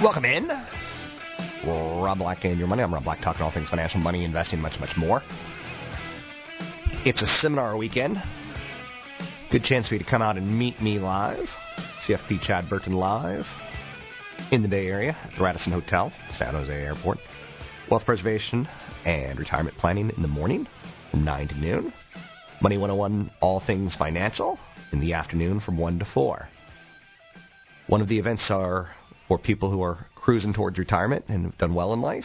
Welcome in. Rob Black and your money. I'm Rob Black, talking all things financial, money, investing, much, much more. It's a seminar weekend. Good chance for you to come out and meet me live. CFP Chad Burton live in the Bay Area at the Radisson Hotel, San Jose Airport. Wealth preservation and retirement planning in the morning from 9 to noon. Money 101, all things financial in the afternoon from 1 to 4. One of the events are for people who are cruising towards retirement and have done well in life.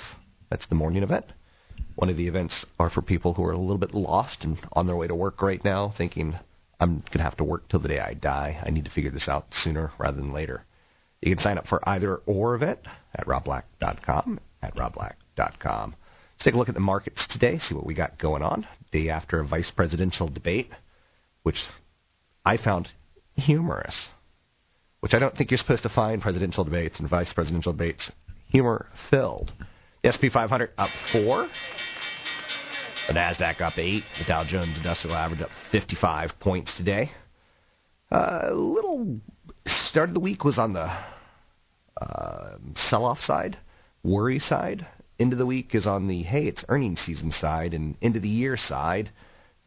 That's the morning event. One of the events are for people who are a little bit lost and on their way to work right now, thinking, I'm going to have to work till the day I die. I need to figure this out sooner rather than later. You can sign up for either or event at robblack.com, at robblack.com. Let's take a look at the markets today, see what we got going on. Day after a vice presidential debate, which I found humorous which I don't think you're supposed to find presidential debates and vice presidential debates humor filled. The SP 500 up four. The Nasdaq up eight. The Dow Jones Industrial Average up 55 points today. A uh, little start of the week was on the uh, sell-off side, worry side. End of the week is on the hey, it's earnings season side, and end of the year side.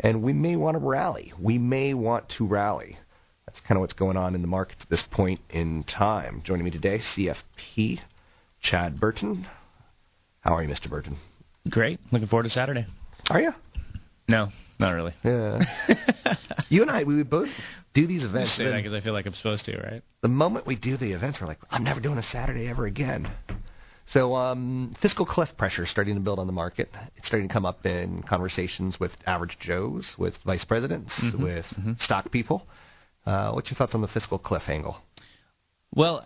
And we may want to rally. We may want to rally. That's kind of what's going on in the market at this point in time. Joining me today, CFP, Chad Burton. How are you, Mr. Burton? Great. Looking forward to Saturday. Are you? No, not really. Yeah. you and I, we would both do these events. Say that because I feel like I'm supposed to, right? The moment we do the events, we're like, I'm never doing a Saturday ever again. So, um, fiscal cliff pressure is starting to build on the market. It's starting to come up in conversations with average Joes, with vice presidents, mm-hmm, with mm-hmm. stock people. Uh, what's your thoughts on the fiscal cliff angle? Well,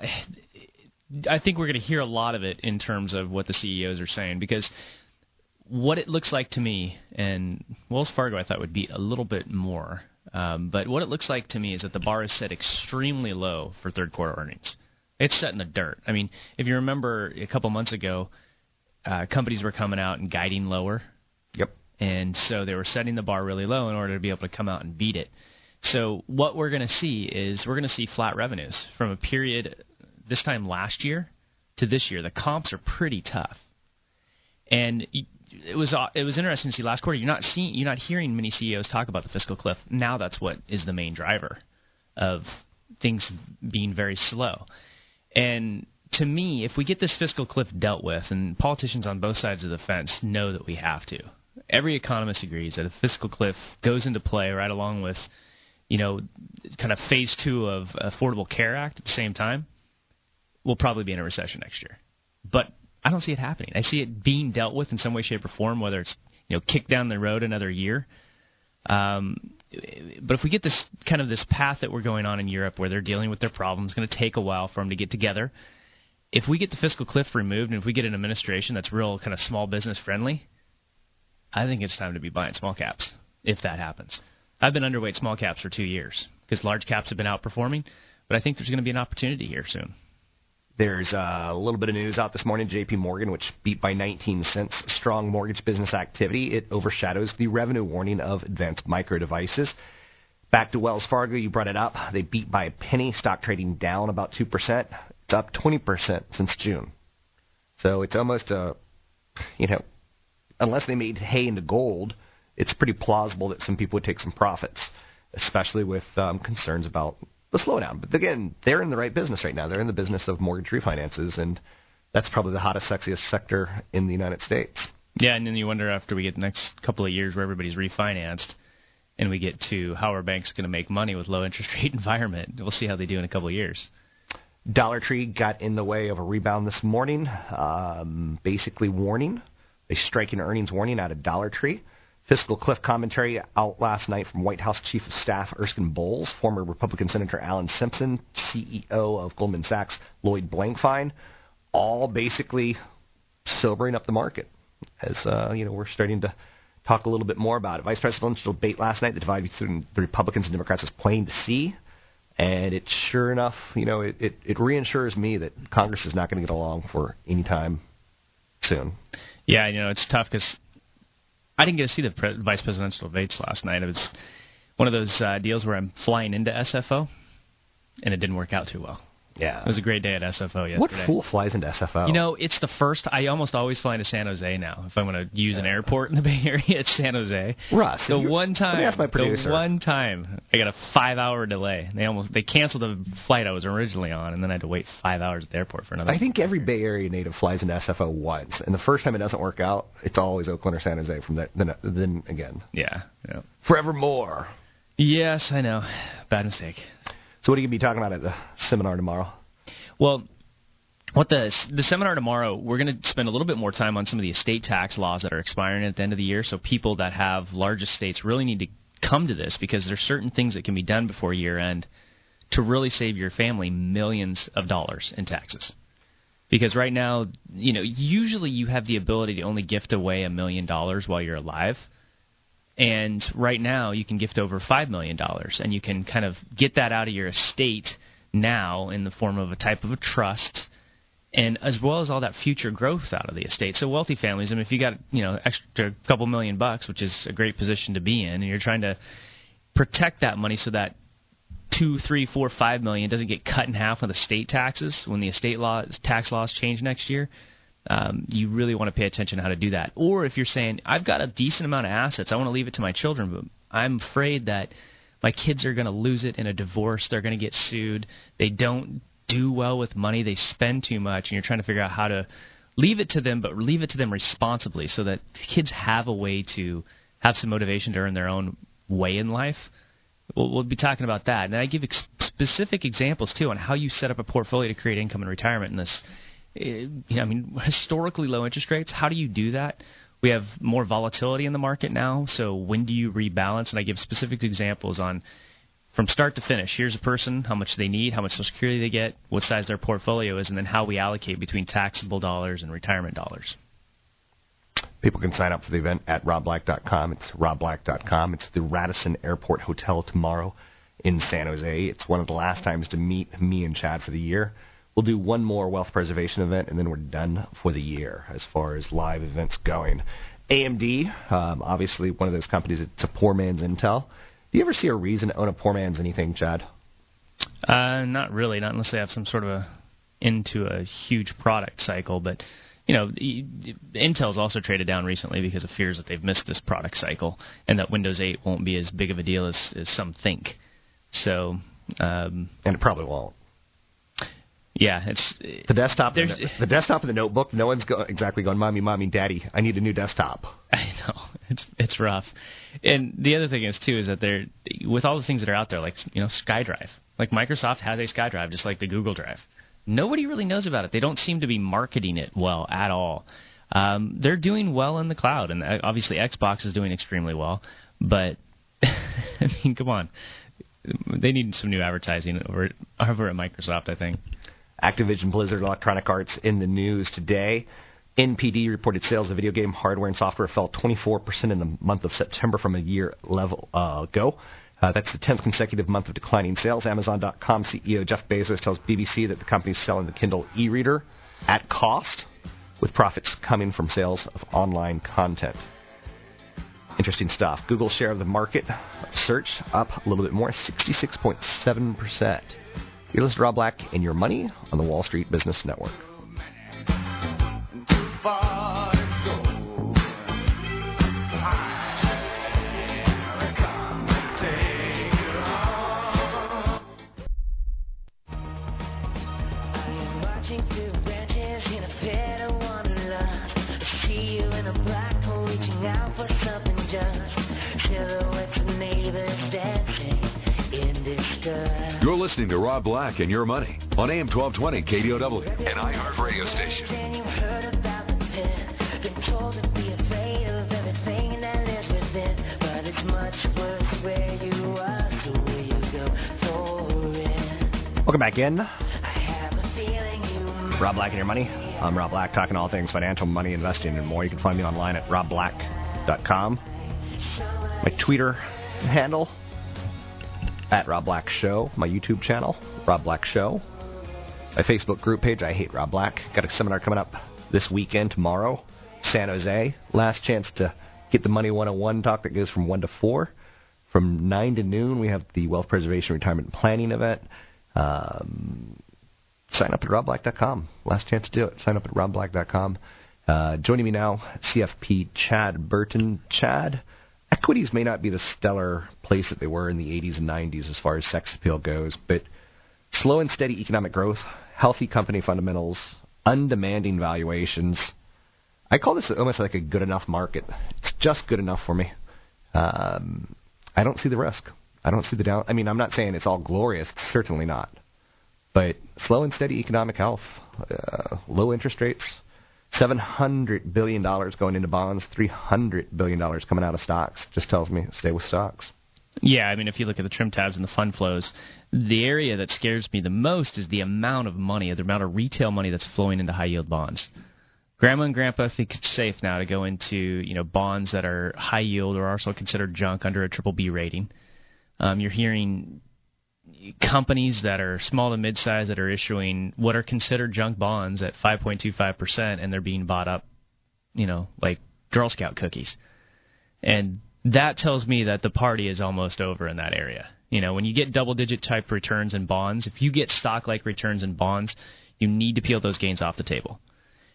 I think we're going to hear a lot of it in terms of what the CEOs are saying because what it looks like to me, and Wells Fargo I thought would be a little bit more, um, but what it looks like to me is that the bar is set extremely low for third quarter earnings. It's set in the dirt. I mean, if you remember a couple months ago, uh, companies were coming out and guiding lower. Yep. And so they were setting the bar really low in order to be able to come out and beat it. So what we're going to see is we're going to see flat revenues from a period this time last year to this year. The comps are pretty tough, and it was uh, it was interesting to see last quarter. You're not seeing you're not hearing many CEOs talk about the fiscal cliff. Now that's what is the main driver of things being very slow. And to me, if we get this fiscal cliff dealt with, and politicians on both sides of the fence know that we have to, every economist agrees that a fiscal cliff goes into play right along with you know, kind of phase two of Affordable Care Act at the same time, we'll probably be in a recession next year. But I don't see it happening. I see it being dealt with in some way, shape, or form, whether it's you know kicked down the road another year. Um, but if we get this kind of this path that we're going on in Europe, where they're dealing with their problems, it's going to take a while for them to get together. If we get the fiscal cliff removed, and if we get an administration that's real kind of small business friendly, I think it's time to be buying small caps if that happens. I've been underweight small caps for two years because large caps have been outperforming, but I think there's going to be an opportunity here soon. There's uh, a little bit of news out this morning. J.P. Morgan, which beat by 19 cents, strong mortgage business activity. It overshadows the revenue warning of advanced micro devices. Back to Wells Fargo, you brought it up. They beat by a penny, stock trading down about 2%. It's up 20% since June. So it's almost a, you know, unless they made hay into gold – it's pretty plausible that some people would take some profits, especially with um, concerns about the slowdown. But again, they're in the right business right now. They're in the business of mortgage refinances, and that's probably the hottest, sexiest sector in the United States. Yeah, and then you wonder after we get the next couple of years where everybody's refinanced, and we get to how are banks going to make money with low interest rate environment. We'll see how they do in a couple of years. Dollar Tree got in the way of a rebound this morning, um, basically warning. Strike an earnings warning out of Dollar Tree Fiscal cliff commentary out last night from White House Chief of Staff Erskine Bowles, former Republican Senator Alan Simpson, CEO of Goldman Sachs Lloyd Blankfein, all basically sobering up the market as uh, you know we're starting to talk a little bit more about it. Vice presidential debate last night, the divide between the Republicans and Democrats was plain to see. And it sure enough, you know, it, it, it reassures me that Congress is not going to get along for any time soon. Yeah, you know, it's tough because I didn't get to see the pre- vice presidential debates last night. It was one of those uh, deals where I'm flying into SFO, and it didn't work out too well. Yeah. It was a great day at SFO yesterday. What fool flies into SFO? You know, it's the first. I almost always fly into San Jose now. If I'm going to use an airport in the Bay Area, it's San Jose. Russ, the one time, ask my producer. the one time, I got a five-hour delay. They almost they canceled the flight I was originally on, and then I had to wait five hours at the airport for another. I think every Bay Area native flies into SFO once, and the first time it doesn't work out, it's always Oakland or San Jose. From that, then, then again, Yeah, yeah. forevermore. Yes, I know. Bad mistake. So, what are you going to be talking about at the seminar tomorrow? Well, what the the seminar tomorrow, we're going to spend a little bit more time on some of the estate tax laws that are expiring at the end of the year. So people that have large estates really need to come to this because there's certain things that can be done before year end to really save your family millions of dollars in taxes. Because right now, you know, usually you have the ability to only gift away a million dollars while you're alive. And right now, you can gift over $5 million, and you can kind of get that out of your estate now in the form of a type of a trust, and as well as all that future growth out of the estate. So, wealthy families, I mean, if you got, you know, extra couple million bucks, which is a great position to be in, and you're trying to protect that money so that two, three, four, five million doesn't get cut in half with estate taxes when the estate laws, tax laws change next year um, you really want to pay attention to how to do that. Or if you're saying, I've got a decent amount of assets, I want to leave it to my children, but I'm afraid that my kids are going to lose it in a divorce, they're going to get sued, they don't do well with money, they spend too much, and you're trying to figure out how to leave it to them, but leave it to them responsibly so that kids have a way to have some motivation to earn their own way in life. We'll, we'll be talking about that, and I give ex- specific examples too on how you set up a portfolio to create income in retirement in this uh, you know, I mean, historically low interest rates. How do you do that? We have more volatility in the market now, so when do you rebalance? And I give specific examples on from start to finish. Here's a person, how much they need, how much Social Security they get, what size their portfolio is, and then how we allocate between taxable dollars and retirement dollars. People can sign up for the event at robblack.com. It's robblack.com. It's the Radisson Airport Hotel tomorrow in San Jose. It's one of the last times to meet me and Chad for the year. We'll do one more wealth preservation event, and then we're done for the year as far as live events going. AMD, um, obviously one of those companies. It's a poor man's Intel. Do you ever see a reason to own a poor man's anything, Chad? Uh, not really, not unless they have some sort of a into a huge product cycle. But you know, Intel's also traded down recently because of fears that they've missed this product cycle and that Windows 8 won't be as big of a deal as, as some think. So, um, And it probably won't. Yeah, it's The desktop, the, the desktop and the notebook. No one's go, exactly going, "Mommy, mommy, daddy, I need a new desktop." I know it's it's rough. And the other thing is too is that they're with all the things that are out there, like you know SkyDrive. Like Microsoft has a SkyDrive, just like the Google Drive. Nobody really knows about it. They don't seem to be marketing it well at all. Um, they're doing well in the cloud, and uh, obviously Xbox is doing extremely well. But I mean, come on, they need some new advertising over over at Microsoft. I think. Activision Blizzard Electronic Arts in the news today. NPD reported sales of video game hardware and software fell 24% in the month of September from a year level uh, ago. Uh, that's the 10th consecutive month of declining sales. Amazon.com CEO Jeff Bezos tells BBC that the company is selling the Kindle e-reader at cost, with profits coming from sales of online content. Interesting stuff. Google's share of the market search up a little bit more, 66.7%. You're listening to Rob Black and Your Money on the Wall Street Business Network. Listening to Rob Black and Your Money on AM 1220 KDOW, an iHeart radio station. Then you heard about the pit. Been told to be afraid of everything that lives within. was where you are, so will you go for it? Welcome back in. I have a feeling you might. Rob Black and Your Money. I'm Rob Black, talking all things financial, money, investing, and more. You can find me online at robblack.com. My Twitter handle, at Rob Black Show. My YouTube channel, Rob Black Show. My Facebook group page, I Hate Rob Black. Got a seminar coming up this weekend, tomorrow, San Jose. Last chance to get the Money 101 talk that goes from 1 to 4. From 9 to noon, we have the Wealth Preservation Retirement Planning event. Um, sign up at robblack.com. Last chance to do it. Sign up at robblack.com. Uh, joining me now, CFP Chad Burton. Chad, equities may not be the stellar place that they were in the 80s and 90s as far as sex appeal goes, but slow and steady economic growth, healthy company fundamentals, undemanding valuations. I call this almost like a good enough market. It's just good enough for me. Um, I don't see the risk. I don't see the down. I mean, I'm not saying it's all glorious. Certainly not. But slow and steady economic health, uh, low interest rates, seven hundred billion dollars going into bonds, three hundred billion dollars coming out of stocks. Just tells me stay with stocks. Yeah, I mean, if you look at the TrimTabs and the fund flows, the area that scares me the most is the amount of money, the amount of retail money that's flowing into high yield bonds. Grandma and Grandpa think it's safe now to go into you know bonds that are high yield or also considered junk under a triple B rating. Um, you're hearing companies that are small to mid-size that are issuing what are considered junk bonds at 5.25 percent, and they're being bought up, you know, like Girl Scout cookies. And that tells me that the party is almost over in that area. You know, when you get double digit type returns in bonds, if you get stock like returns in bonds, you need to peel those gains off the table.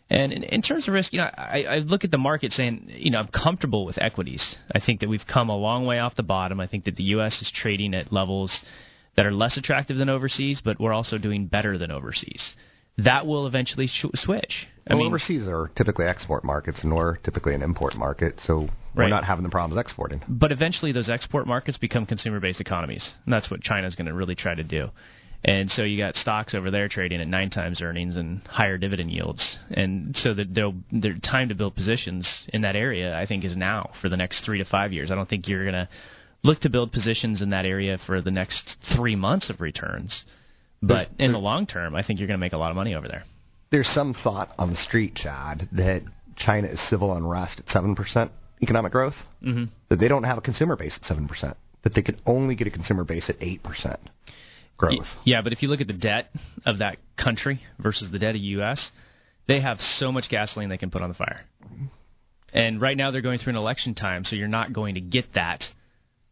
And in, in terms of risk, you know, I, I look at the market saying, you know, I'm comfortable with equities. I think that we've come a long way off the bottom. I think that the U.S. is trading at levels that are less attractive than overseas, but we're also doing better than overseas. That will eventually sh- switch. I well, mean, overseas are typically export markets, and we're typically an import market, so we're Right. not having the problems exporting. but eventually those export markets become consumer-based economies, and that's what China's going to really try to do. And so you got stocks over there trading at nine times earnings and higher dividend yields, and so that they'll their time to build positions in that area, I think, is now for the next three to five years. I don't think you're going to look to build positions in that area for the next three months of returns, but in the long term, I think you're going to make a lot of money over there. There's some thought on the street, Chad, that China is civil unrest at seven percent economic growth. Mm-hmm. That they don't have a consumer base at seven percent. That they could only get a consumer base at eight percent growth. Yeah, but if you look at the debt of that country versus the debt of the U.S., they have so much gasoline they can put on the fire. And right now they're going through an election time, so you're not going to get that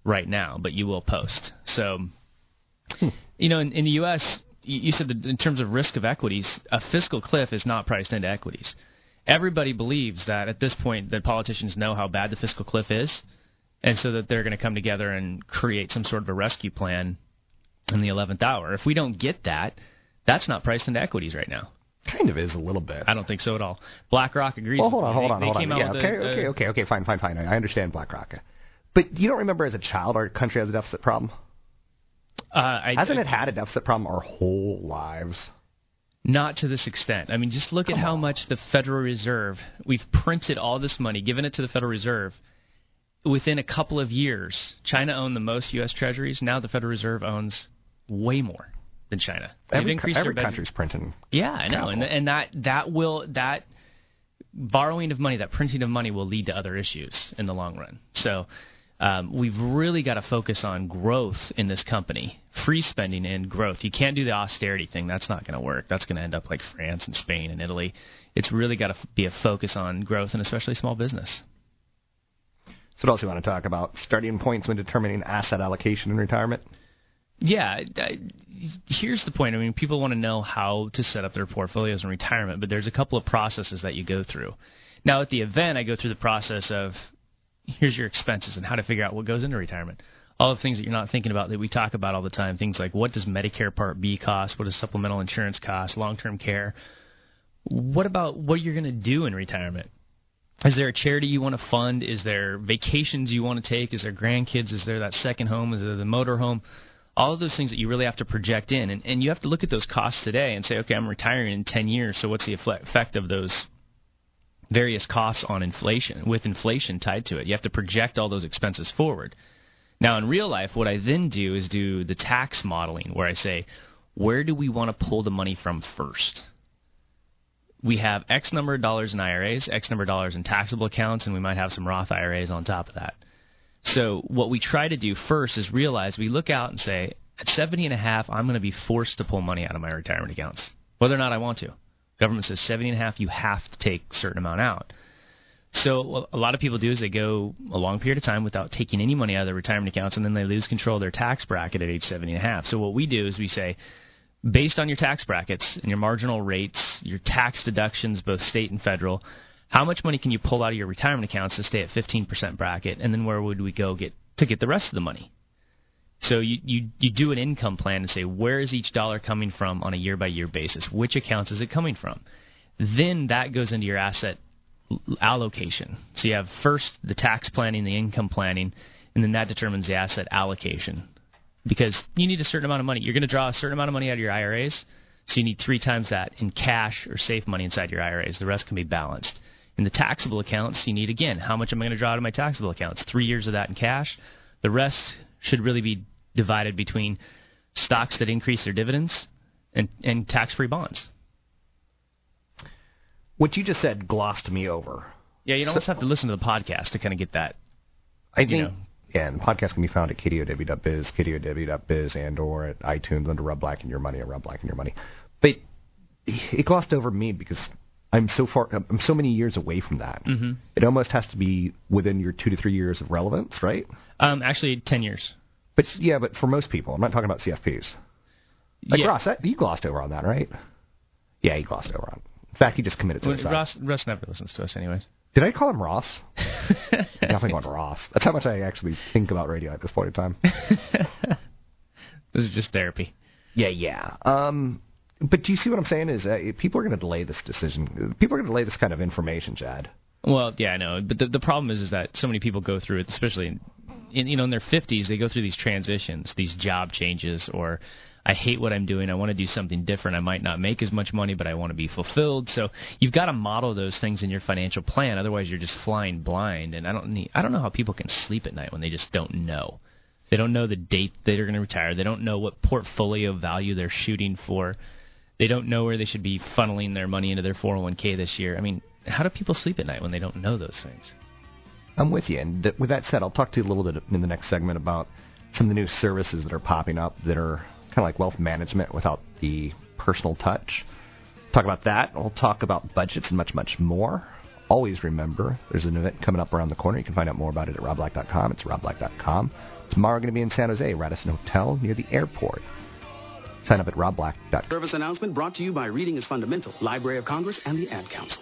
right now, but you will post. So, hmm. you know, in, in the U.S., you, you said that in terms of risk of equities, a fiscal cliff is not priced into equities. Everybody believes that at this point that politicians know how bad the fiscal cliff is, and so that they're going to come together and create some sort of a rescue plan in the 11th hour. If we don't get that, that's not priced into equities right now. Kind of is a little bit. I don't think so at all. BlackRock agrees. Well, hold on, hold on, they hold on. Yeah, okay, a- okay, okay, okay, fine, fine, fine. I understand BlackRock. But you don't remember as a child our country has a deficit problem? Uh, I, Hasn't it had a deficit problem our whole lives? Not to this extent. I mean, just look at how on. much the Federal Reserve, we've printed all this money, given it to the Federal Reserve. Within a couple of years, China owned the most U.S. Treasuries. Now the Federal Reserve owns way more than China. They've Every, increased every their country's printing. Yeah, I know, and and that that will that borrowing of money, that printing of money, will lead to other issues in the long run. So. Um, we've really got to focus on growth in this company, free spending and growth. You can't do the austerity thing; that's not going to work. That's going to end up like France and Spain and Italy. It's really got to be a focus on growth and especially small business. So what else you want to talk about? Starting points when determining asset allocation in retirement? Yeah, I, here's the point. I mean, people want to know how to set up their portfolios in retirement, but there's a couple of processes that you go through. Now, at the event, I go through the process of here's your expenses and how to figure out what goes into retirement. All the things that you're not thinking about that we talk about all the time. Things like what does Medicare Part B cost? What does supplemental insurance cost? Long term care. What about what you're going to do in retirement? Is there a charity you want to fund? Is there vacations you want to take? Is there grandkids? Is there that second home? Is there the motor home? All of those things that you really have to project in. And, and you have to look at those costs today and say, okay, I'm retiring in 10 years, so what's the effect of those various costs on inflation, with inflation tied to it? You have to project all those expenses forward. Now, in real life, what I then do is do the tax modeling where I say, where do we want to pull the money from first? We have X number of dollars in IRAs, X number of dollars in taxable accounts, and we might have some Roth IRAs on top of that. So what we try to do first is realize we look out and say, at 70 and a half, I'm going to be forced to pull money out of my retirement accounts, whether or not I want to. Government says 70 and a half, you have to take a certain amount out. So a lot of people do is they go a long period of time without taking any money out of their retirement accounts, and then they lose control of their tax bracket at age 70 and a half. So what we do is we say, based on your tax brackets and your marginal rates, your tax deductions, both state and federal, how much money can you pull out of your retirement accounts to stay at 15% bracket, and then where would we go get to get the rest of the money? So you, you you do an income plan and say where is each dollar coming from on a year by year basis? Which accounts is it coming from? Then that goes into your asset allocation. So you have first the tax planning, the income planning, and then that determines the asset allocation. Because you need a certain amount of money. You're going to draw a certain amount of money out of your IRAs, so you need three times that in cash or safe money inside your IRAs. The rest can be balanced. In the taxable accounts, you need again how much am I going to draw out of my taxable accounts? Three years of that in cash. The rest should really be divided between stocks that increase their dividends and, and tax-free bonds. What you just said glossed me over. Yeah, you almost have to listen to the podcast to kind of get that. I think, know. yeah, and the podcast can be found at kdow.biz, kdow.biz, and or at iTunes under Rob Black and Your Money or Rob Black and Your Money. But it glossed over me because I'm so far, I'm so many years away from that. Mm-hmm. It almost has to be within your two to three years of relevance, right? Um, actually, 10 years. But yeah, but for most people, I'm not talking about CFPs. Like yeah. Ross, that, you glossed over on that, right? Yeah, he glossed over on. it. In fact, he just committed Well, suicide. Ross, Russ never listens to us, anyways. Did I call him Ross? Definitely going Ross. That's how much I actually think about radio at this point in time. This is just therapy. Yeah, yeah. Um, but do you see what I'm saying? Is uh, people are going to delay this decision. People are going to delay this kind of information, Chad. Well, yeah, I know, but the the problem is, is that so many people go through it, especially in, in you know in their 50s, they go through these transitions, these job changes, or I hate what I'm doing, I want to do something different. I might not make as much money, but I want to be fulfilled. So you've got to model those things in your financial plan, otherwise you're just flying blind. And I don't need, I don't know how people can sleep at night when they just don't know. They don't know the date they're going to retire. They don't know what portfolio value they're shooting for. They don't know where they should be funneling their money into their 401k this year. I mean, how do people sleep at night when they don't know those things? I'm with you. And th- with that said, I'll talk to you a little bit in the next segment about some of the new services that are popping up that are kind of like wealth management without the personal touch. Talk about that. We'll talk about budgets and much, much more. Always remember, there's an event coming up around the corner. You can find out more about it at robblack.com. It's robblack.com. Tomorrow, going to be in San Jose, Radisson Hotel near the airport. Sign up at robblack.com. Service announcement brought to you by Reading is Fundamental, Library of Congress, and the Ad Council.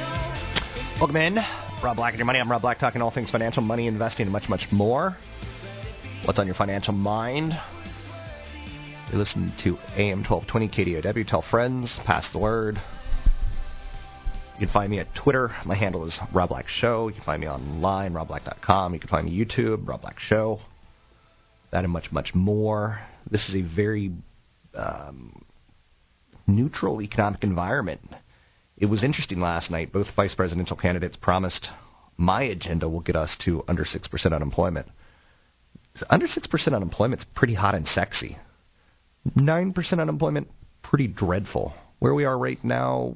Welcome in. Rob Black and your money. I'm Rob Black, talking all things financial, money, investing, and much, much more. What's on your financial mind? You listen to AM 1220 KDOW. Tell friends, pass the word. You can find me at Twitter. My handle is Rob Black Show. You can find me online, robblack.com. You can find me YouTube, Rob Black Show. That and much, much more. This is a very um, neutral economic environment. It was interesting last night. Both vice presidential candidates promised my agenda will get us to under 6% unemployment. So under 6% unemployment is pretty hot and sexy. 9% unemployment, pretty dreadful. Where we are right now,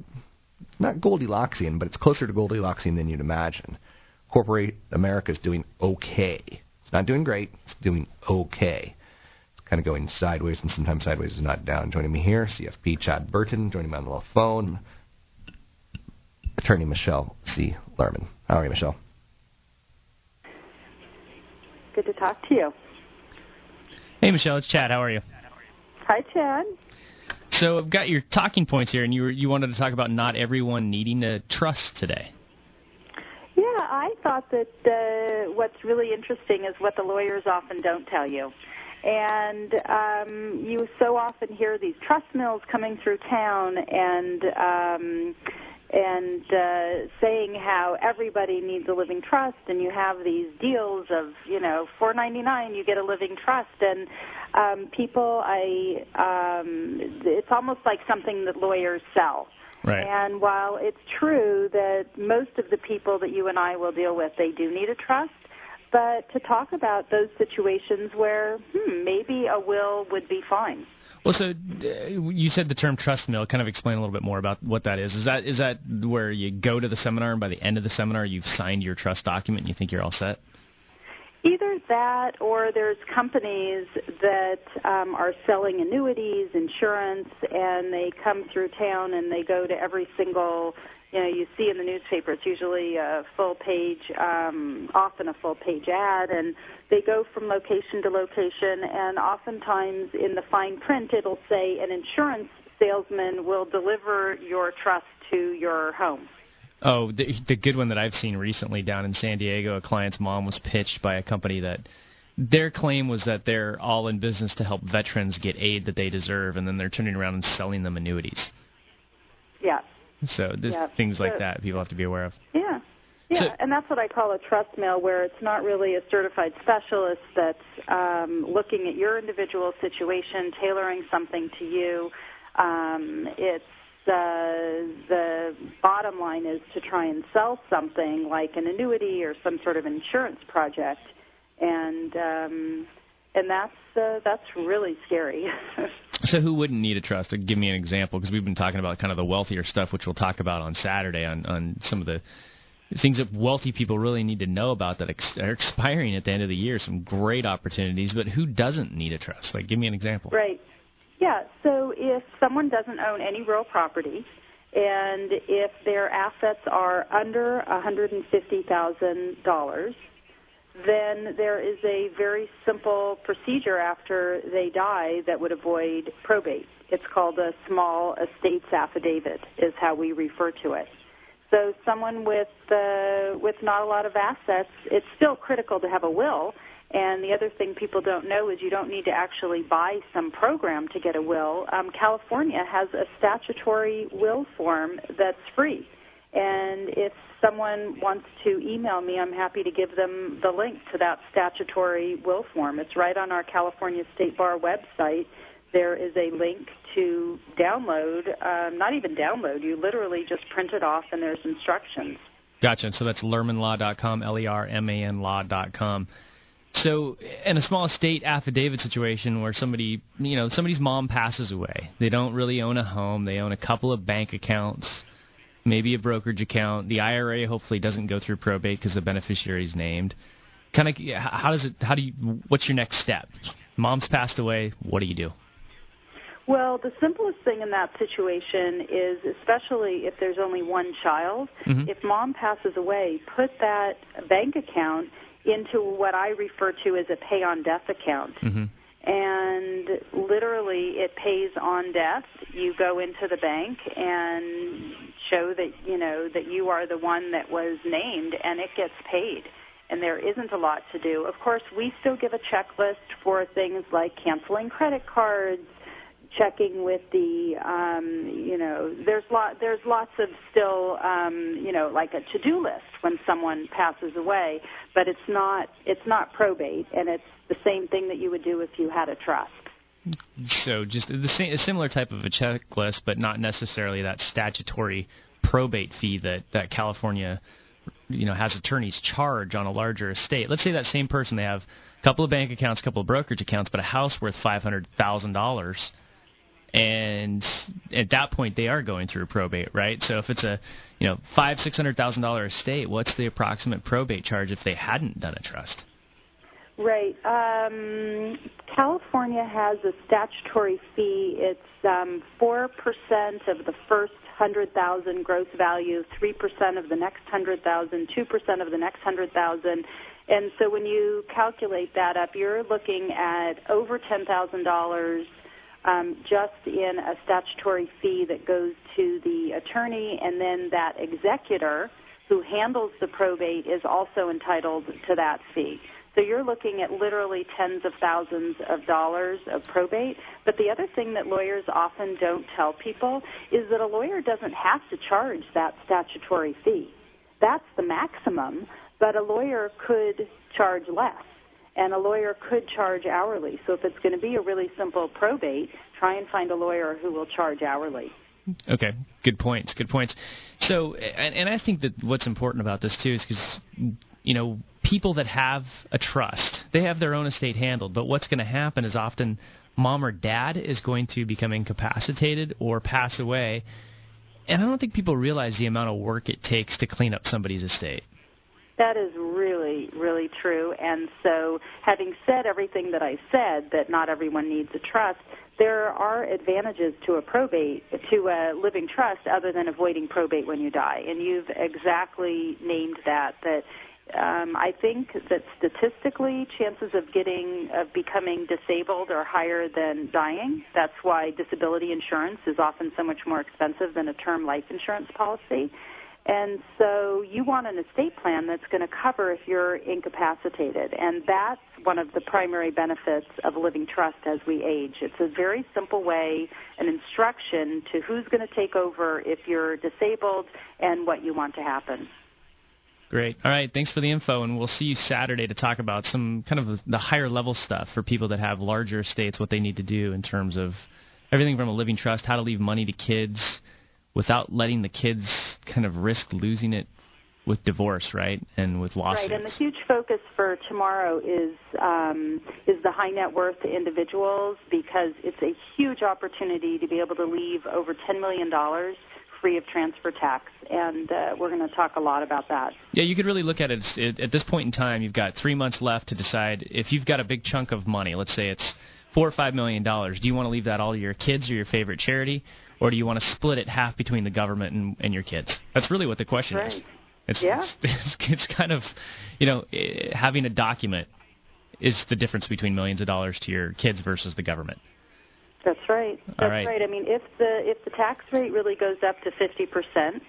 not Goldilocksian, but it's closer to Goldilocksian than you'd imagine. Corporate America is doing okay. It's not doing great, it's doing okay. It's kind of going sideways, and sometimes sideways is not down. Joining me here, CFP Chad Burton. Joining me on the phone, attorney Michelle C. Lerman. How are you, Michelle? Good to talk to you. Hey, Michelle, it's Chad. How are you? Hi, Chad. So I've got your talking points here, and you were, you wanted to talk about not everyone needing a trust today. Yeah, I thought that uh, what's really interesting is what the lawyers often don't tell you. And um, you so often hear these trust mills coming through town and um, and uh, saying how everybody needs a living trust, and you have these deals of you know four ninety nine, you get a living trust, and um, people, I um, it's almost like something that lawyers sell. Right. And while it's true that most of the people that you and I will deal with, they do need a trust, but to talk about those situations where hmm, maybe a will would be fine. Well, so uh, you said the term trust mill. Kind of explain a little bit more about what that is. Is that is that where you go to the seminar and by the end of the seminar you've signed your trust document and you think you're all set? Either that, or there's companies that um, are selling annuities, insurance, and they come through town and they go to every single. You know, you see in the newspaper, it's usually a full page, um, often a full page ad, and they go from location to location. And oftentimes, in the fine print, it'll say an insurance salesman will deliver your trust to your home. Oh, the, the good one that I've seen recently down in San Diego, a client's mom was pitched by a company that their claim was that they're all in business to help veterans get aid that they deserve, and then they're turning around and selling them annuities. Yeah. So there's Yeah. things like So- that people have to be aware of. Yeah. Yeah, So- and that's what I call a trust mill, where it's not really a certified specialist that's um, looking at your individual situation, tailoring something to you. Um, it's uh, the bottom line is to try and sell something like an annuity or some sort of insurance project, and um, and that's uh, that's really scary. So who wouldn't need a trust? Give me an example, because we've been talking about kind of the wealthier stuff, which we'll talk about on Saturday on on some of the things that wealthy people really need to know about that ex- are expiring at the end of the year. Some great opportunities, but who doesn't need a trust? Like, give me an example. Right. Yeah. So if someone doesn't own any real property, and if their assets are under $150,000, then there is a very simple procedure after they die that would avoid probate. It's called a small estates affidavit, is how we refer to it. So someone with uh, with not a lot of assets, it's still critical to have a will. And the other thing people don't know is you don't need to actually buy some program to get a will. Um, California has a statutory will form that's free. And if someone wants to email me, I'm happy to give them the link to that statutory will form. It's right on our California State Bar website. There is a link to download, um, not even download, you literally just print it off and there's instructions. Gotcha. So that's lermanlaw.com, L-E-R-M-A-N law.com. So, in a small estate affidavit situation where somebody, you know, somebody's mom passes away, they don't really own a home, they own a couple of bank accounts, maybe a brokerage account. The IRA hopefully doesn't go through probate because the beneficiary is named. Kind of, how does it? How do you? What's your next step? Mom's passed away. What do you do? Well, the simplest thing in that situation is, especially if there's only one child, Mhm. if mom passes away, put that bank account into what I refer to as a pay on death account. Mm-hmm. And literally, it pays on death. You go into the bank and show that you know that you are the one that was named, and it gets paid. And there isn't a lot to do. Of course, we still give a checklist for things like canceling credit cards, checking with the um you know there's lot there's lots of still um you know like a to-do list when someone passes away but it's not it's not probate and it's the same thing that you would do if you had a trust So just the same, a similar type of a checklist, but not necessarily that statutory probate fee that that California, you know, has attorneys charge on a larger estate. Let's say that same person they have a couple of bank accounts, a couple of brokerage accounts, but a house worth five hundred thousand dollars. And at that point, they are going through probate, right? So if it's a, you know, five six hundred thousand dollar estate, what's the approximate probate charge if they hadn't done a trust? Right. Um, California has a statutory fee. It's um, 4% of the first 100,000 gross value, 3% of the next 100,000, 2% of the next 100,000. And so when you calculate that up, you're looking at over $10,000 um, just in a statutory fee that goes to the attorney and then that executor who handles the probate is also entitled to that fee. So you're looking at literally tens of thousands of dollars of probate. But the other thing that lawyers often don't tell people is that a lawyer doesn't have to charge that statutory fee. That's the maximum, but a lawyer could charge less. And a lawyer could charge hourly. So if it's going to be a really simple probate, try and find a lawyer who will charge hourly. Okay, good points. Good points. So, and, and I think that what's important about this too is because you know people that have a trust, they have their own estate handled. But what's going to happen is often mom or dad is going to become incapacitated or pass away, and I don't think people realize the amount of work it takes to clean up somebody's estate. That is really, really true. And so, having said everything that I said, that not everyone needs a trust, there are advantages to a probate, to a living trust, other than avoiding probate when you die. And you've exactly named that. That um, I think that statistically, chances of getting of becoming disabled are higher than dying. That's why disability insurance is often so much more expensive than a term life insurance policy. And so you want an estate plan that's going to cover if you're incapacitated. And that's one of the primary benefits of a living trust as we age. It's a very simple way, an instruction to who's going to take over if you're disabled and what you want to happen. Great. All right. Thanks for the info, and we'll see you Saturday to talk about some kind of the higher level stuff for people that have larger estates, what they need to do in terms of everything from a living trust, how to leave money to kids without letting the kids kind of risk losing it with divorce, right, and with lawsuits. Right, and the huge focus for tomorrow is um, is the high net worth individuals because it's a huge opportunity to be able to leave over ten million dollars free of transfer tax, and uh, we're going to talk a lot about that. Yeah, you could really look at it at this point in time. You've got three months left to decide if you've got a big chunk of money. Let's say it's four or five million dollars. Do you want to leave that all to your kids or your favorite charity, or do you want to split it half between the government and, and your kids? That's really what the question right. is. It's, yeah. it's, it's kind of, you know, eh, having a document is the difference between millions of dollars to your kids versus the government. That's right. That's right. right. I mean, if the if the tax rate really goes up to 50%,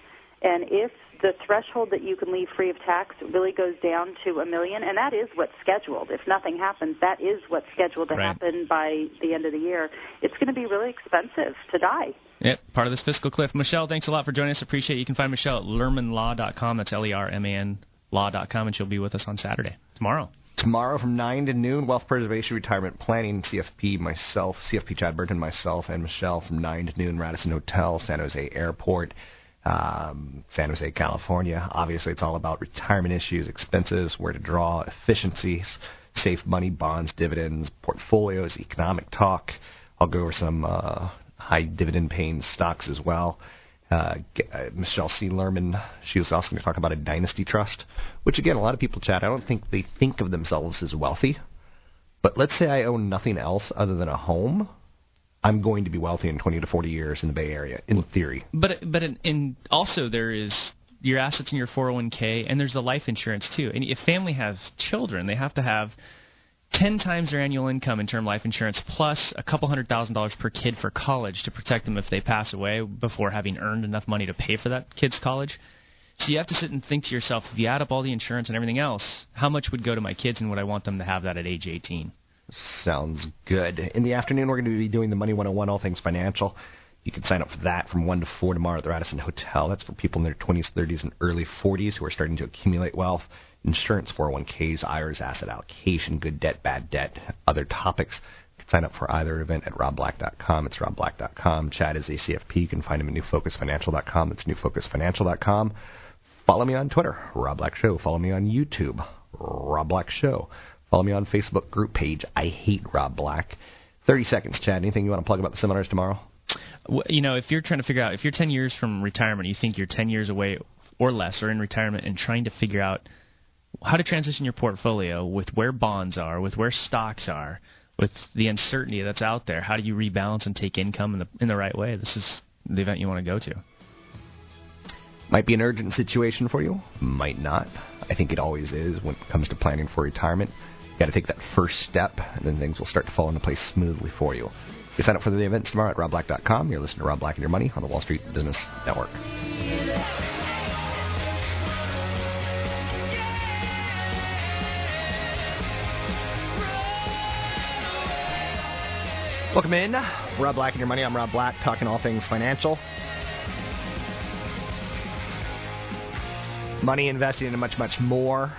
and if the threshold that you can leave free of tax really goes down to a million, and that is what's scheduled. If nothing happens, that is what's scheduled to Right. happen by the end of the year. It's going to be really expensive to die. Yep, part of this fiscal cliff. Michelle, thanks a lot for joining us. Appreciate it. You can find Michelle at lermanlaw.com. That's L E R M A N law.com, and she'll be with us on Saturday, tomorrow. Tomorrow from 9 to noon, Wealth Preservation Retirement Planning, CFP, myself, CFP Chad Burton, myself, and Michelle from 9 to noon, Radisson Hotel, San Jose Airport, um, San Jose, California. Obviously, it's all about retirement issues, expenses, where to draw, efficiencies, safe money, bonds, dividends, portfolios, economic talk. I'll go over some uh, high dividend paying stocks as well. Uh, uh, Michelle C. Lerman, she was also going to talk about a dynasty trust, which again, a lot of people chat. I don't think they think of themselves as wealthy. But let's say I own nothing else other than a home. I'm going to be wealthy in 20 to 40 years in the Bay Area, in theory. But but in, in also there is your assets in your 401k, and there's the life insurance too. And if family has children, they have to have ten times their annual income in term life insurance, plus a couple hundred thousand dollars per kid for college to protect them if they pass away before having earned enough money to pay for that kid's college. So you have to sit and think to yourself, if you add up all the insurance and everything else, how much would go to my kids, and would I want them to have that at age 18? Sounds good. In the afternoon, we're going to be doing the Money 101, all things financial. You can sign up for that from 1 to 4 tomorrow at the Radisson Hotel. That's for people in their 20s, 30s, and early 40s who are starting to accumulate wealth. Insurance, 401ks, IRAs, asset allocation, good debt, bad debt, other topics. Sign up for either event at robblack.com. It's robblack.com. Chad is ACFP. You can find him at newfocusfinancial.com. That's newfocusfinancial.com. Follow me on Twitter, Rob Black Show. Follow me on YouTube, Rob Black Show. Follow me on Facebook group page, I Hate Rob Black. 30 seconds, Chad. Anything you want to plug about the seminars tomorrow? Wh- you know, if you're trying to figure out if you're 10 years from retirement, you think you're 10 years away or less, or in retirement, and trying to figure out how to transition your portfolio with where bonds are, with where stocks are, with the uncertainty that's out there. How do you rebalance and take income in the in the right way? This is the event you want to go to. Might be an urgent situation for you, might not. I think it always is when it comes to planning for retirement. You got to take that first step, and then things will start to fall into place smoothly for you. You sign up for the events tomorrow at robblack.com. You're listening to Rob Black and Your Money on the Wall Street Business Network. Welcome in. Rob Black and your money. I'm Rob Black, talking all things financial. Money investing and much, much more.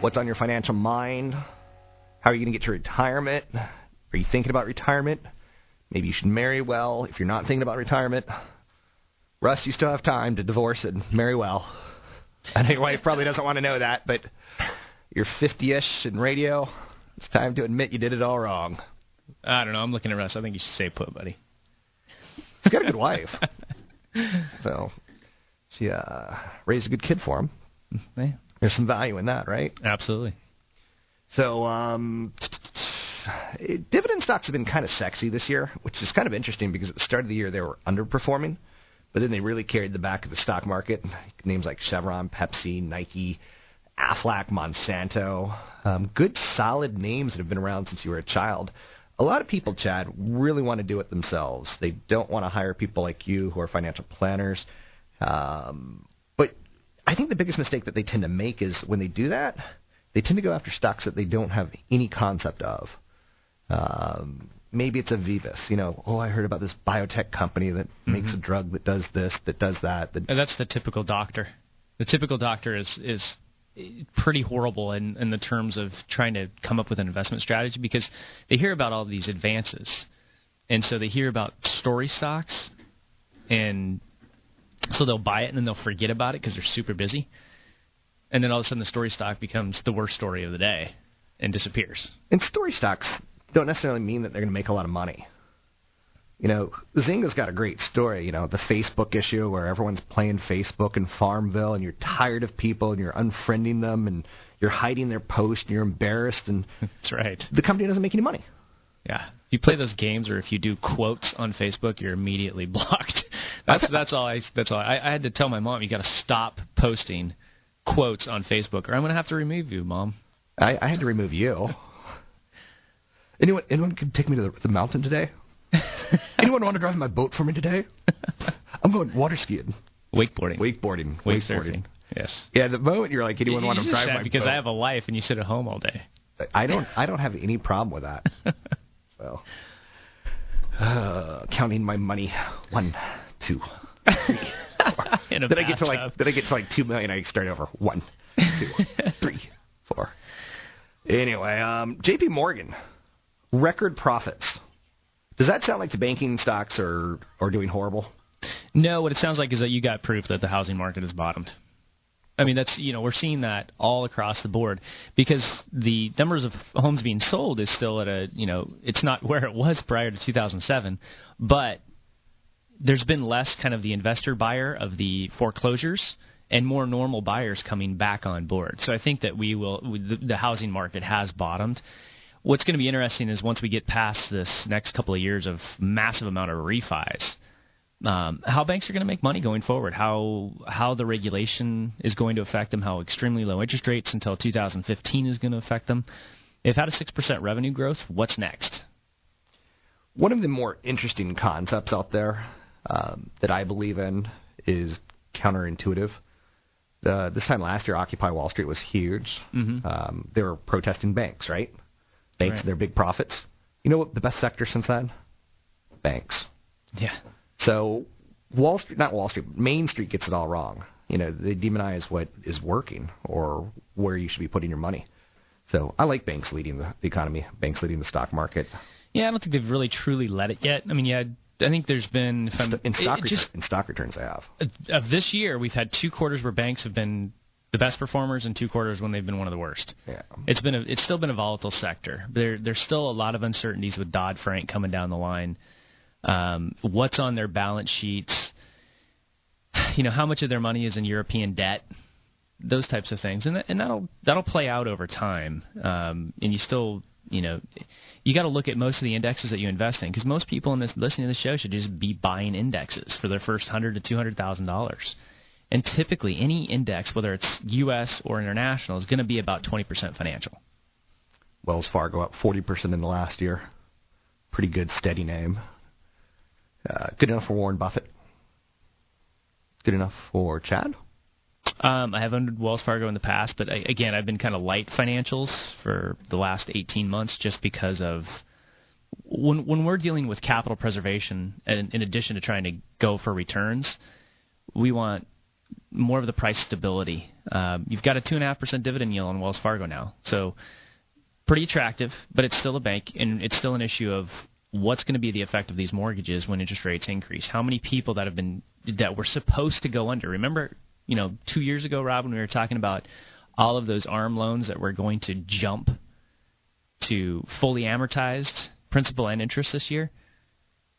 What's on your financial mind? How are you going to get to retirement? Are you thinking about retirement? Maybe you should marry well if you're not thinking about retirement. Russ, you still have time to divorce and marry well. I know your wife probably doesn't want to know that, but you're 50-ish in radio. It's time to admit you did it all wrong. I don't know. I'm looking at Russ. I think you should stay put, buddy. He's got a good wife. So she uh, raised a good kid for him. Yeah, There's some value in that, right? absolutely. So um, dividend stocks have been kind of sexy this year, which is kind of interesting because at the start of the year they were underperforming, but then they really carried the back of the stock market. Names like Chevron, Pepsi, Nike, Aflac, Monsanto, um, good solid names that have been around since you were a child. A lot of people, Chad, really want to do it themselves. They don't want to hire people like you who are financial planners. Um, but I think the biggest mistake that they tend to make is when they do that, they tend to go after stocks that they don't have any concept of. Um, maybe it's a Vivus. You know, oh, I heard about this biotech company that makes a drug that does this, that does that. That And that's the typical doctor. The typical doctor is is pretty horrible in, in the terms of trying to come up with an investment strategy because they hear about all these advances, and so they hear about story stocks, and so they'll buy it and then they'll forget about it because they're super busy, and then all of a sudden the story stock becomes the worst story of the day and disappears. And story stocks don't necessarily mean that they're going to make a lot of money. You know, Zynga's got a great story. You know, the Facebook issue where everyone's playing Facebook in Farmville, and you're tired of people, and you're unfriending them, and you're hiding their post, and you're embarrassed, and That's right. the company doesn't make any money. Yeah. If you play those games or if you do quotes on Facebook, you're immediately blocked. That's that's all I that's all I, I had to tell my mom you got to stop posting quotes on Facebook or I'm going to have to remove you, mom. I, I had to remove you. Anyone, anyone can take me to the, the mountain today? anyone want to drive my boat for me today? I'm going water skiing, Wakeboarding. wakeboarding, wakeboarding. Yes. Yeah, the moment you're like, anyone You- want you to drive my because boat? Because I have a life and you sit at home all day. I don't. I don't have any problem with that. so, uh, counting my money. One, two, three, four. A Then I get to like. Then I get to like two million. I start over. One, two, three, four. Anyway, um, J.P. Morgan, record profits. Does that sound like the banking stocks are are doing horrible? No, what it sounds like is that you got proof that the housing market has bottomed. I mean, that's you know we're seeing that all across the board because the numbers of homes being sold is still at a you know it's not where it was prior to 2007, but there's been less kind of the investor buyer of the foreclosures and more normal buyers coming back on board. So I think that we will the, the housing market has bottomed. What's going to be interesting is once we get past this next couple of years of massive amount of refis, um, how banks are going to make money going forward, how how the regulation is going to affect them, how extremely low interest rates until 2015 is going to affect them. They've had a six percent revenue growth. What's next? One of the more interesting concepts out there um, that I believe in is counterintuitive. Uh, this time last year, Occupy Wall Street was huge. Mhm. Um, they were protesting banks, right? Banks Right. and their big profits. You know what the best sector since then? Banks. Yeah, So Wall Street, not Wall Street, Main Street gets it all wrong. You know, they demonize what is working or where you should be putting your money. So I like banks leading the, the economy, banks leading the stock market. yeah. I don't think they've really truly led it yet. I mean, yeah, I think there's been if I'm, In stock, it return, just in stock returns, I have. of this year, we've had two quarters where banks have been the best performers, in two quarters when they've been one of the worst. Yeah. It's been a, it's still been a volatile sector. There there's still a lot of uncertainties with Dodd Frank coming down the line. Um, what's on their balance sheets? You know, how much of their money is in European debt? Those types of things, and that, and that'll that'll play out over time. Um, and you still, you know, you got to look at most of the indexes that you invest in because most people in this listening to the show should just be buying indexes for their first hundred to two hundred thousand dollars. And typically, any index, whether it's U.S. or international, is going to be about 20% financial. Wells Fargo up 40% in the last year. Pretty good, steady name. Uh, good enough for Warren Buffett. Good enough for Chad. Um, I have owned Wells Fargo in the past, but I, again, I've been kind of light financials for the last 18 months just because of when when we're dealing with capital preservation, and in addition to trying to go for returns, we want more of the price stability. Um, you've got a two and a half percent dividend yield on Wells Fargo now, so pretty attractive, but it's still a bank, and it's still an issue of what's going to be the effect of these mortgages when interest rates increase. How many people that have been that were supposed to go under? Remember, you know, two years ago, Rob, when we were talking about all of those ARM loans that were going to jump to fully amortized principal and interest this year.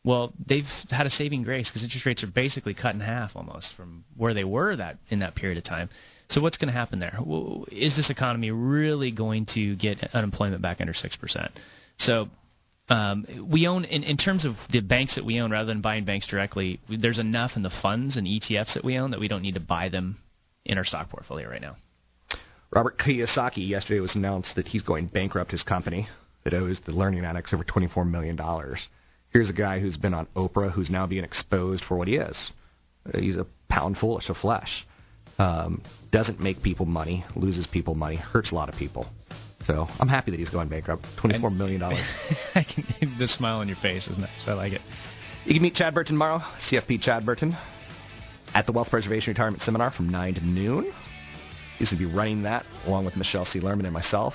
Well, they've had a saving grace because interest rates are basically cut in half almost from where they were that in that period of time. So what's going to happen there? Is this economy really going to get unemployment back under six percent? So um, we own in, in terms of the banks that we own rather than buying banks directly. There's enough in the funds and ETFs that we own that we don't need to buy them in our stock portfolio right now. Robert Kiyosaki yesterday was announced that he's going bankrupt his company that owes the Learning Annex over $24 million. Here's a guy who's been on Oprah who's now being exposed for what he is. Uh, he's a pound foolish of flesh. Um, doesn't make people money, loses people money, hurts a lot of people. So I'm happy that he's going bankrupt. Twenty-four million dollars. I can the smile on your face is nice. I like it. You can meet Chad Burton tomorrow, CFP Chad Burton, at the Wealth Preservation Retirement Seminar from nine to noon. He's going to be running that along with Michelle C. Lerman and myself.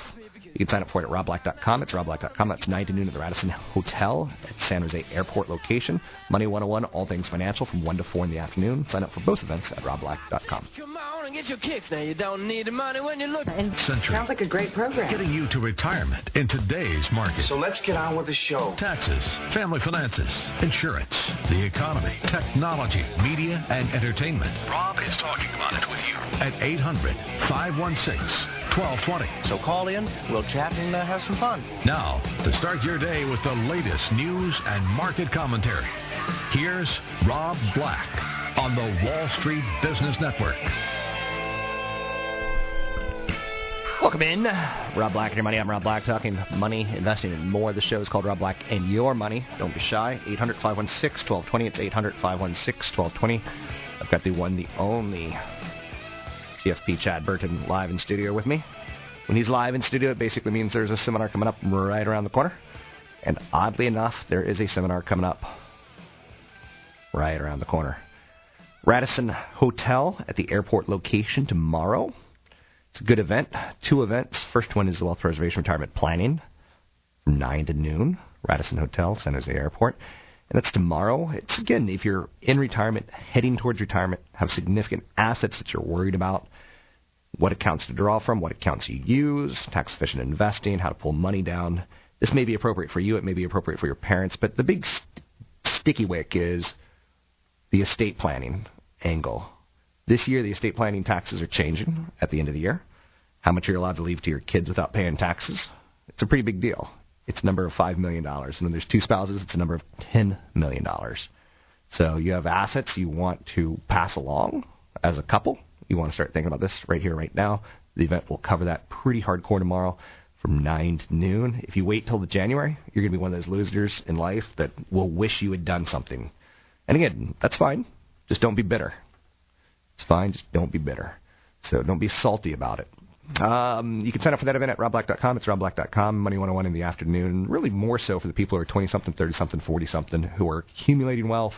You can sign up for it at robblack.com. It's robblack.com. That's 9 to noon at the Radisson Hotel at San Jose Airport location. Money 101, all things financial from 1 to 4 in the afternoon. Sign up for both events at robblack.com. Come on and get your kicks now. You don't need the money when you look. Century. Sounds like a great program. Getting you to retirement in today's market. So let's get on with the show. Taxes, family finances, insurance, the economy, technology, media, and entertainment. Rob is talking about it with you at 800 516 1220. So call in, we'll chat and uh, have some fun. Now, to start your day with the latest news and market commentary, here's Rob Black on the Wall Street Business Network. Welcome in. Rob Black and your money. I'm Rob Black talking money, investing, and more. The show is called Rob Black and Your Money. Don't be shy. 800 516 1220. It's 800 516 1220. I've got the one, the only CFP Chad Burton live in studio with me. When he's live in studio, it basically means there's a seminar coming up right around the corner. And oddly enough, there is a seminar coming up right around the corner. Radisson Hotel at the airport location tomorrow. It's a good event. Two events. First one is the Wealth Preservation Retirement Planning from 9 to noon. Radisson Hotel, San Jose Airport. And that's tomorrow. It's again, if you're in retirement, heading towards retirement, have significant assets that you're worried about, what accounts to draw from, what accounts you use, tax efficient investing, how to pull money down. This may be appropriate for you, it may be appropriate for your parents, but the big st- sticky wick is the estate planning angle. This year, the estate planning taxes are changing at the end of the year. How much are you're allowed to leave to your kids without paying taxes? It's a pretty big deal. It's a number of $5 million. And when there's two spouses, it's a number of $10 million. So you have assets you want to pass along as a couple. You want to start thinking about this right here, right now. The event will cover that pretty hardcore tomorrow from 9 to noon. If you wait till the January, you're going to be one of those losers in life that will wish you had done something. And again, that's fine. Just don't be bitter. It's fine. Just don't be bitter. So don't be salty about it. Um, you can sign up for that event at robblack.com. It's robblack.com. Money 101 in the afternoon. Really more so for the people who are 20 something, 30 something, 40 something, who are accumulating wealth,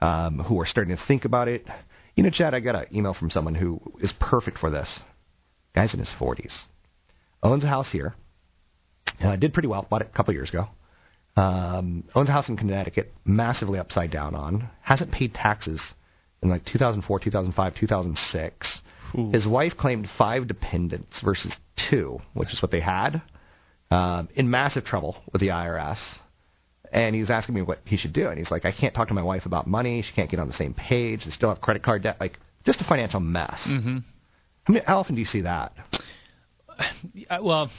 um, who are starting to think about it. You know, Chad, I got an email from someone who is perfect for this. Guy's in his 40s. Owns a house here. Uh, did pretty well. Bought it a couple years ago. Um, owns a house in Connecticut, massively upside down on. Hasn't paid taxes in like 2004, 2005, 2006. Ooh. His wife claimed five dependents versus two, which is what they had. Um, in massive trouble with the IRS. And he was asking me what he should do. And he's like, I can't talk to my wife about money. She can't get on the same page. They still have credit card debt. Like, just a financial mess. Mm-hmm. I mean, how often do you see that? Uh, well,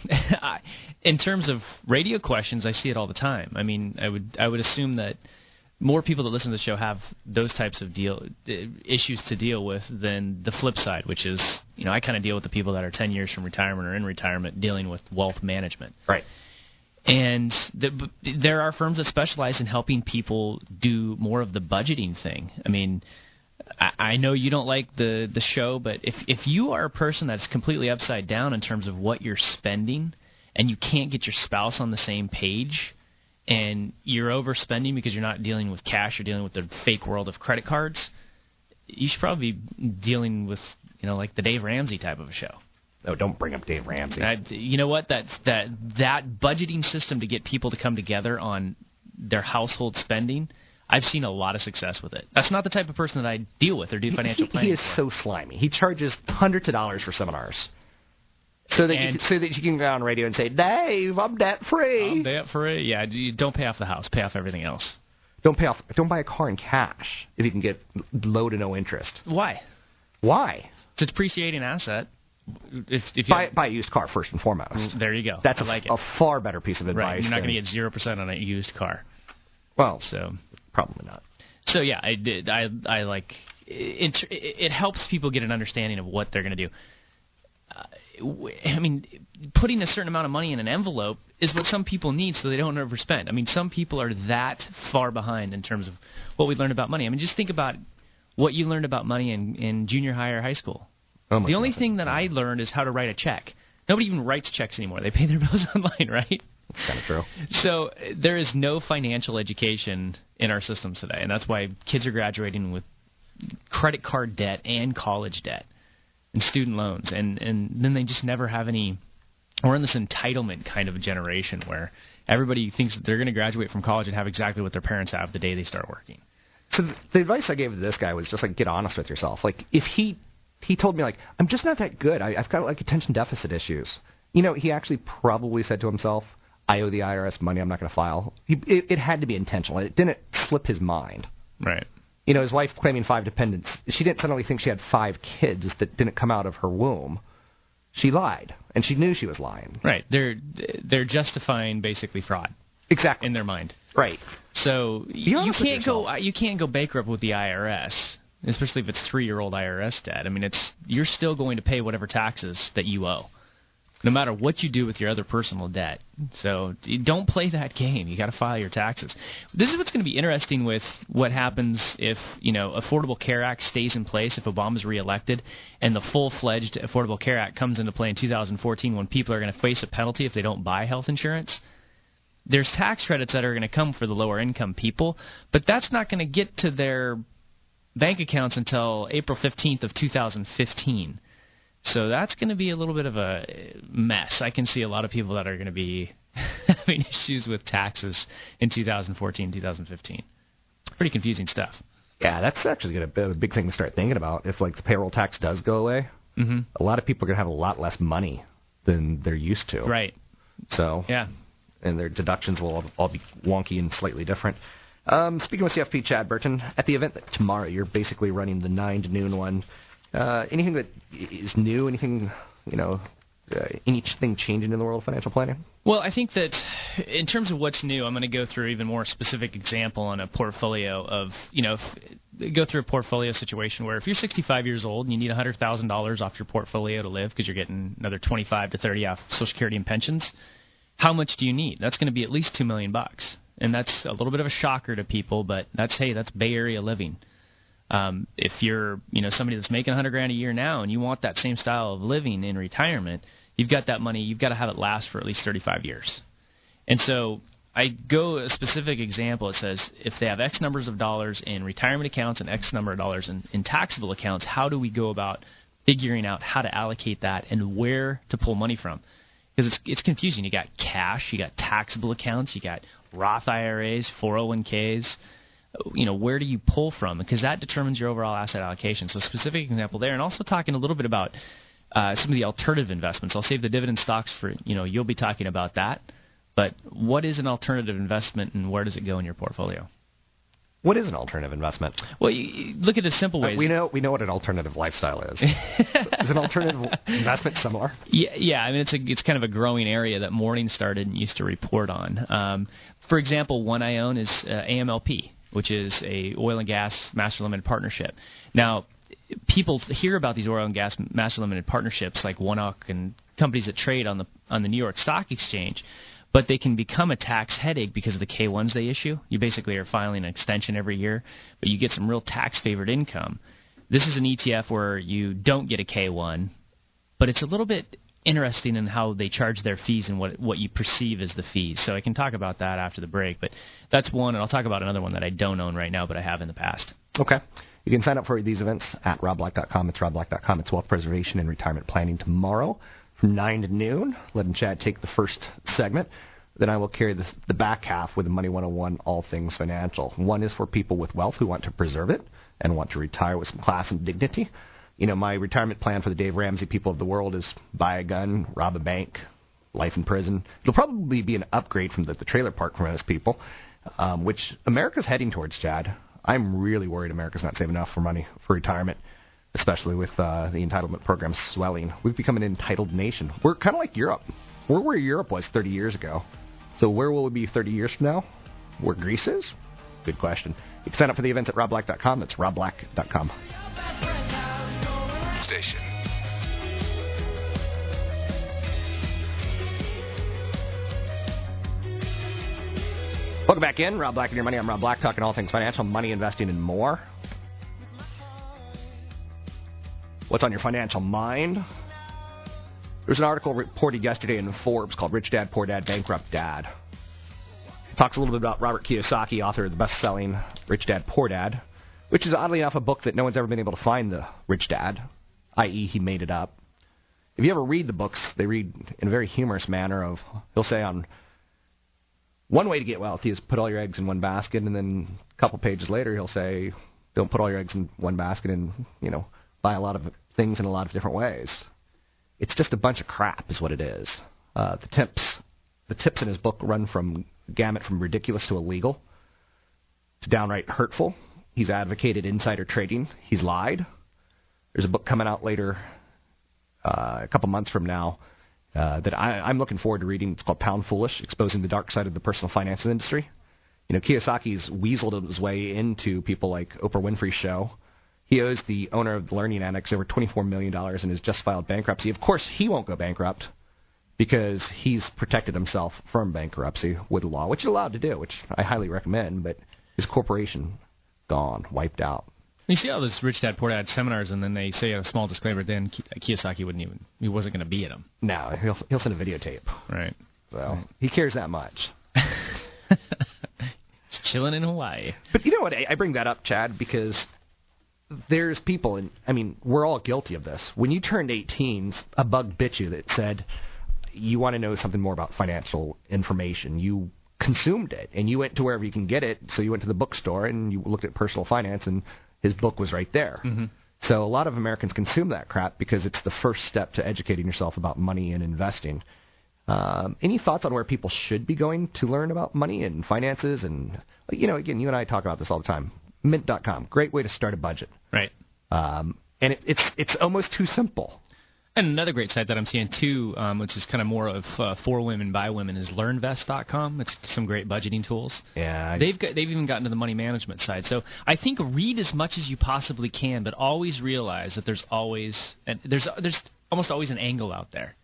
in terms of radio questions, I see it all the time. I mean, I would I would assume that more people that listen to the show have those types of deal uh, issues to deal with than the flip side, which is you know I kind of deal with the people that are 10 years from retirement or in retirement dealing with wealth management. Right. And the, there are firms that specialize in helping people do more of the budgeting thing. I mean, I, I know you don't like the the show, but if if you are a person that's completely upside down in terms of what you're spending, and you can't get your spouse on the same page, and you're overspending because you're not dealing with cash, you're dealing with the fake world of credit cards, you should probably be dealing with you know like the Dave Ramsey type of a show. Oh, don't bring up Dave Ramsey. I, you know what? That that that budgeting system to get people to come together on their household spending. I've seen a lot of success with it. That's not the type of person that I deal with or do financial he, planning. He is for. so slimy. He charges hundreds of dollars for seminars. So that, you, And- so that you can go on radio and say, Dave, I'm debt free. I'm debt free. Yeah, you don't pay off the house. Pay off everything else. Don't pay off. Don't buy a car in cash if you can get low to no interest. Why? Why? It's a depreciating asset. If, if you Buy, buy a used car first and foremost. there you go. That's I a, like it. a far better piece of advice. right. You're not going to get zero percent on a used car. Well, So probably not. So yeah, I did. I I like it. It, helps people get an understanding of what they're going to do. Uh, I mean, putting a certain amount of money in an envelope is what some people need, so they don't overspend. I mean, some people are that far behind in terms of what we learned about money. I mean, just think about what you learned about money in in junior high or high school. Oh the only God. thing that I learned is how to write a check. Nobody even writes checks anymore. They pay their bills online, right? That's kind of true. So there is no financial education in our systems today, and that's why kids are graduating with credit card debt and college debt and student loans, and and then they just never have any. We're in this entitlement kind of a generation where everybody thinks that they're going to graduate from college and have exactly what their parents have the day they start working. So the advice I gave to this guy was just like get honest with yourself. Like if he he told me like I'm just not that good. I, I've got like attention deficit issues. You know, he actually probably said to himself, "I owe the IRS money. I'm not going to file." He, it, it had to be intentional. It didn't slip his mind. Right. You know, his wife claiming five dependents. She didn't suddenly think she had five kids that didn't come out of her womb. She lied, and she knew she was lying. Right. They're they're justifying basically fraud Exactly. in their mind. Right. So you can't go you can't go bankrupt with the IRS, especially if it's three year old IRS debt. I mean, it's you're still going to pay whatever taxes that you owe, no matter what you do with your other personal debt. So don't play that game. You got to file your taxes. This is what's going to be interesting with what happens if you know Affordable Care Act stays in place if Obama's reelected, and the full fledged Affordable Care Act comes into play in 2014 when people are going to face a penalty if they don't buy health insurance there's tax credits that are going to come for the lower income people, but that's not going to get to their bank accounts until April 15th of 2015. So that's going to be a little bit of a mess. I can see a lot of people that are going to be having issues with taxes in 2014, 2015. Pretty confusing stuff. Yeah, that's actually gonna be a big thing to start thinking about. If like the payroll tax does go away, hmm a lot of people are gonna have a lot less money than they're used to. Right. So Yeah. and their deductions will all, all be wonky and slightly different. Um, speaking with CFP Chad Burton, at the event tomorrow, you're basically running the nine to noon one. Uh, anything that is new? Anything you know? Uh, anything changing in the world of financial planning? Well, I think that in terms of what's new, I'm going to go through even more specific example on a portfolio of, you know, go through a portfolio situation where if you're 65 years old and you need $100,000 off your portfolio to live because you're getting another 25 to 30 off Social Security and pensions, how much do you need? That's going to be at least 2 million bucks. And that's a little bit of a shocker to people, but that's hey, that's Bay Area living. Um, if you're, you know, somebody that's making 100 grand a year now and you want that same style of living in retirement, you've got that money. You've got to have it last for at least 35 years. And so I go a specific example. It says if they have X numbers of dollars in retirement accounts and X number of dollars in, in taxable accounts, how do we go about figuring out how to allocate that and where to pull money from? Because it's it's confusing. You got cash, you got taxable accounts, you got Roth IRAs, 401ks you know where do you pull from because that determines your overall asset allocation so specific example there and also talking a little bit about uh, some of the alternative investments i'll save the dividend stocks for you know you'll be talking about that but what is an alternative investment and where does it go in your portfolio What is an alternative investment? well you, you look at a simple Uh, ways we know we know what an alternative lifestyle is. is an alternative investment similar? Yeah, yeah. I mean, it's a it's kind of a growing area that Morning started and used to report on. Um, for example, one I own is uh, AMLP, which is a oil and gas master limited partnership. Now, people hear about these oil and gas master limited partnerships like ONEOK and companies that trade on the on the New York Stock Exchange. But they can become a tax headache because of the K1s they issue. You basically are filing an extension every year, but you get some real tax favored income. This is an ETF where you don't get a K1, but it's a little bit interesting in how they charge their fees and what what you perceive as the fees. So I can talk about that after the break, but that's one, and I'll talk about another one that I don't own right now, but I have in the past. Okay. You can sign up for these events at robblack.com. It's robblack.com. It's wealth preservation and retirement planning tomorrow from 9 to noon. Let Chad take the first segment. Then I will carry the, the back half with the Money 101 All Things Financial. One is for people with wealth who want to preserve it and want to retire with some class and dignity. You know, my retirement plan for the Dave Ramsey people of the world is buy a gun, rob a bank, life in prison. It'll probably be an upgrade from the, the trailer park for most people, um, which America's heading towards, Chad. I'm really worried America's not saving enough for money for retirement, especially with uh, the entitlement program swelling. We've become an entitled nation. We're kind of like Europe. We're where Europe was 30 years ago. So where will we be 30 years from now? Where Greece is? Good question. You can sign up for the events at robblack.com. That's robblack.com. Station. Welcome back in. Rob Black and your money. I'm Rob Black, talking all things financial, money, investing, and more. What's on your financial mind? There's an article reported yesterday in Forbes called Rich Dad, Poor Dad, Bankrupt Dad. It talks a little bit about Robert Kiyosaki, author of the best selling Rich Dad, Poor Dad, which is oddly enough a book that no one's ever been able to find the Rich Dad, i.e., he made it up. If you ever read the books, they read in a very humorous manner of, he'll say on one way to get wealthy is put all your eggs in one basket, and then a couple pages later he'll say, don't put all your eggs in one basket and, you know, buy a lot of things in a lot of different ways. It's just a bunch of crap, is what it is. Uh, the tips, the tips in his book run from gamut from ridiculous to illegal to downright hurtful. He's advocated insider trading. He's lied. There's a book coming out later, uh, a couple months from now, uh, that I, I'm looking forward to reading. It's called Pound Foolish: Exposing the Dark Side of the Personal Finance Industry. You know, Kiyosaki's weaseled his way into people like Oprah Winfrey's show. He owes the owner of the Learning Annex over $24 million and has just filed bankruptcy. Of course, he won't go bankrupt because he's protected himself from bankruptcy with law, which he's allowed to do, which I highly recommend. But his corporation gone, wiped out. You see all this Rich Dad Poor Dad seminars, and then they say a small disclaimer. Then Kiyosaki wouldn't even he wasn't going to be at them. No, he'll he'll send a videotape. Right. So Right. he cares that much. He's chilling in Hawaii. But you know what? I, I bring that up, Chad, because there's people, and I mean, we're all guilty of this. When you turned 18, a bug bit you that said you want to know something more about financial information. You consumed it, and you went to wherever you can get it. So you went to the bookstore and you looked at personal finance, and his book was right there. Mhm. So a lot of Americans consume that crap because it's the first step to educating yourself about money and investing. Um, any thoughts on where people should be going to learn about money and finances? And you know, again, you and I talk about this all the time. Mint.com, great way to start a budget. Right. Um, and it, it's it's almost too simple. And another great site that I'm seeing too, um, which is kind of more of uh, for women by women, is LearnVest.com. It's some great budgeting tools. Yeah, they've got, they've even gotten to the money management side. So I think read as much as you possibly can, but always realize that there's always and there's there's almost always an angle out there,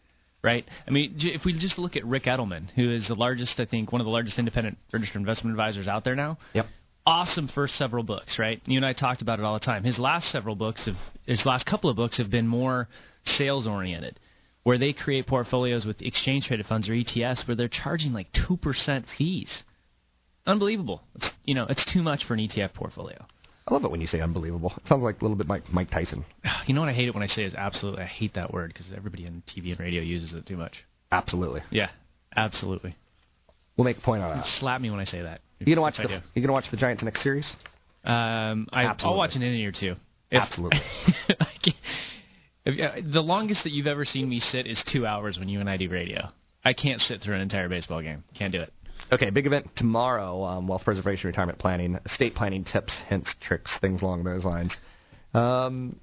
right? I mean, if we just look at Ric Edelman, who is the largest, I think, one of the largest independent registered investment advisors out there now. Yep. Awesome first several books, right? You and I talked about it all the time. His last several books have his last couple of books have been more sales oriented, where they create portfolios with exchange traded funds or ETFs where they're charging like two percent fees. Unbelievable. It's, you know, it's too much for an ETF portfolio. I love it when you say unbelievable. It sounds like a little bit Mike, Mike Tyson. You know what I hate it when I say is absolutely. I hate that word because everybody on TV and radio uses it too much. Absolutely. Yeah, absolutely. We'll make a point on that. Slap me when I say that. You gonna watch the you gonna watch the Giants next series? Um, I, I'll watch an inning or two. If- Absolutely. I can't- if, the longest that you've ever seen me sit is two hours when you and I do radio. I can't sit through an entire baseball game. Can't do it. Okay, big event tomorrow. Um, wealth preservation, retirement planning, estate planning tips, hints, tricks, things along those lines. Um,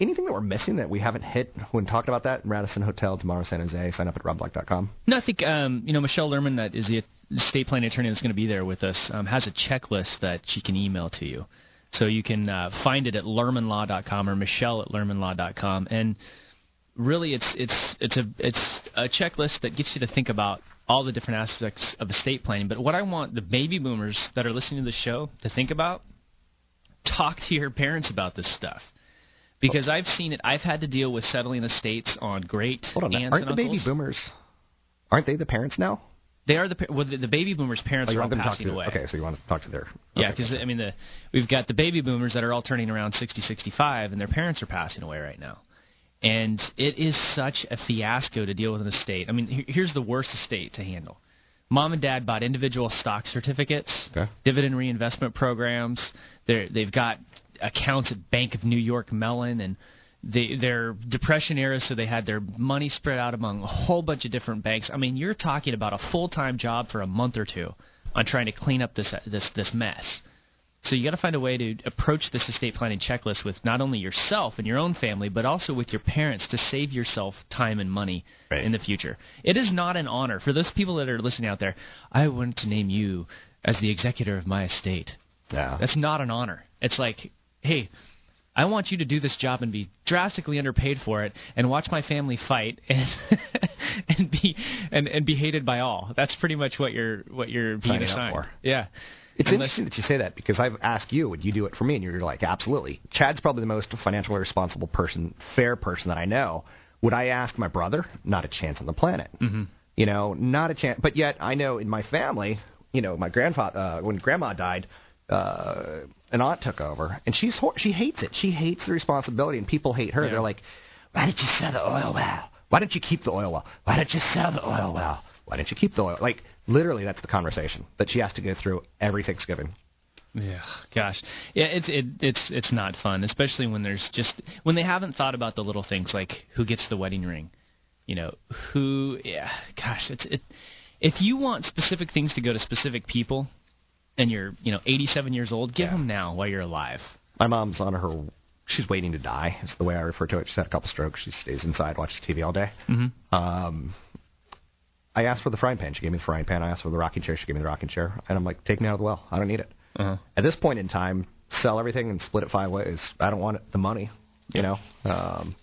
anything that we're missing that we haven't hit when talking about that? Radisson Hotel tomorrow, San Jose. Sign up at robblack.com. No, I think um, you know Michelle Lerman, that is the estate planning attorney that's going to be there with us, um, has a checklist that she can email to you. So you can uh, find it at lermanlaw.com or Michelle at lermanlaw.com, and really it's it's it's a it's a checklist that gets you to think about all the different aspects of estate planning. But what I want the baby boomers that are listening to the show to think about, talk to your parents about this stuff because I've seen it. I've had to deal with settling estates on great Hold on, aunts aren't the baby boomers? Aren't they the parents now? They are the well, the, the baby boomers' parents Oh, are all want to talk passing to away. Okay, so you want to talk to their Yeah, okay. because I mean, the we've got the baby boomers that are all turning around 60, 65, and their parents are passing away right now. And it is such a fiasco to deal with an estate. I mean, here's the worst estate to handle. Mom and dad bought individual stock certificates, Okay. dividend reinvestment programs. They're, they've got accounts at Bank of New York Mellon, and they, they're depression era, so they had their money spread out among a whole bunch of different banks. I mean, you're talking about a full time job for a month or two on trying to clean up this this this mess. So you got to find a way to approach this estate planning checklist with not only yourself and your own family, but also with your parents to save yourself time and money in the future. It is not an honor for those people that are listening out there. I want to name you as the executor of my estate. Yeah. That's not an honor. It's like, hey, I want you to do this job and be drastically underpaid for it, and watch my family fight and and be and, and be hated by all. That's pretty much what you're what you're being Signing up assigned. for. Yeah. It's Unless- interesting that you say that because I've asked you, would you do it for me? And you're like, absolutely. Chad's probably the most financially responsible person, fair person that I know. Would I ask my brother? Not a chance on the planet. Mm-hmm. You know, not a chance. But yet, I know in my family, you know, my grandfather, uh, when grandma died, uh, an aunt took over, and she's hor- she hates it. She hates the responsibility, and people hate her. Yeah. They're like, why didn't you sell the oil well? Why didn't you keep the oil well? Why didn't you sell the oil well? Why didn't you keep the oil? Like literally, that's the conversation that she has to go through every Thanksgiving. Yeah, gosh, yeah, it's it, it's it's not fun, especially when there's just when they haven't thought about the little things like who gets the wedding ring, you know, who, yeah, gosh, it's it. If you want specific things to go to specific people, and you're you know 87 years old, give them now while you're alive. My mom's on her. She's waiting to die. It's the way I refer to it. She's had a couple strokes. She stays inside, watches TV all day. Mm-hmm. Um, I asked for the frying pan. She gave me the frying pan. I asked for the rocking chair. She gave me the rocking chair. And I'm like, take me out of the well. I don't need it. Uh-huh. At this point in time, sell everything and split it five ways. I don't want it, the money. You know. Um,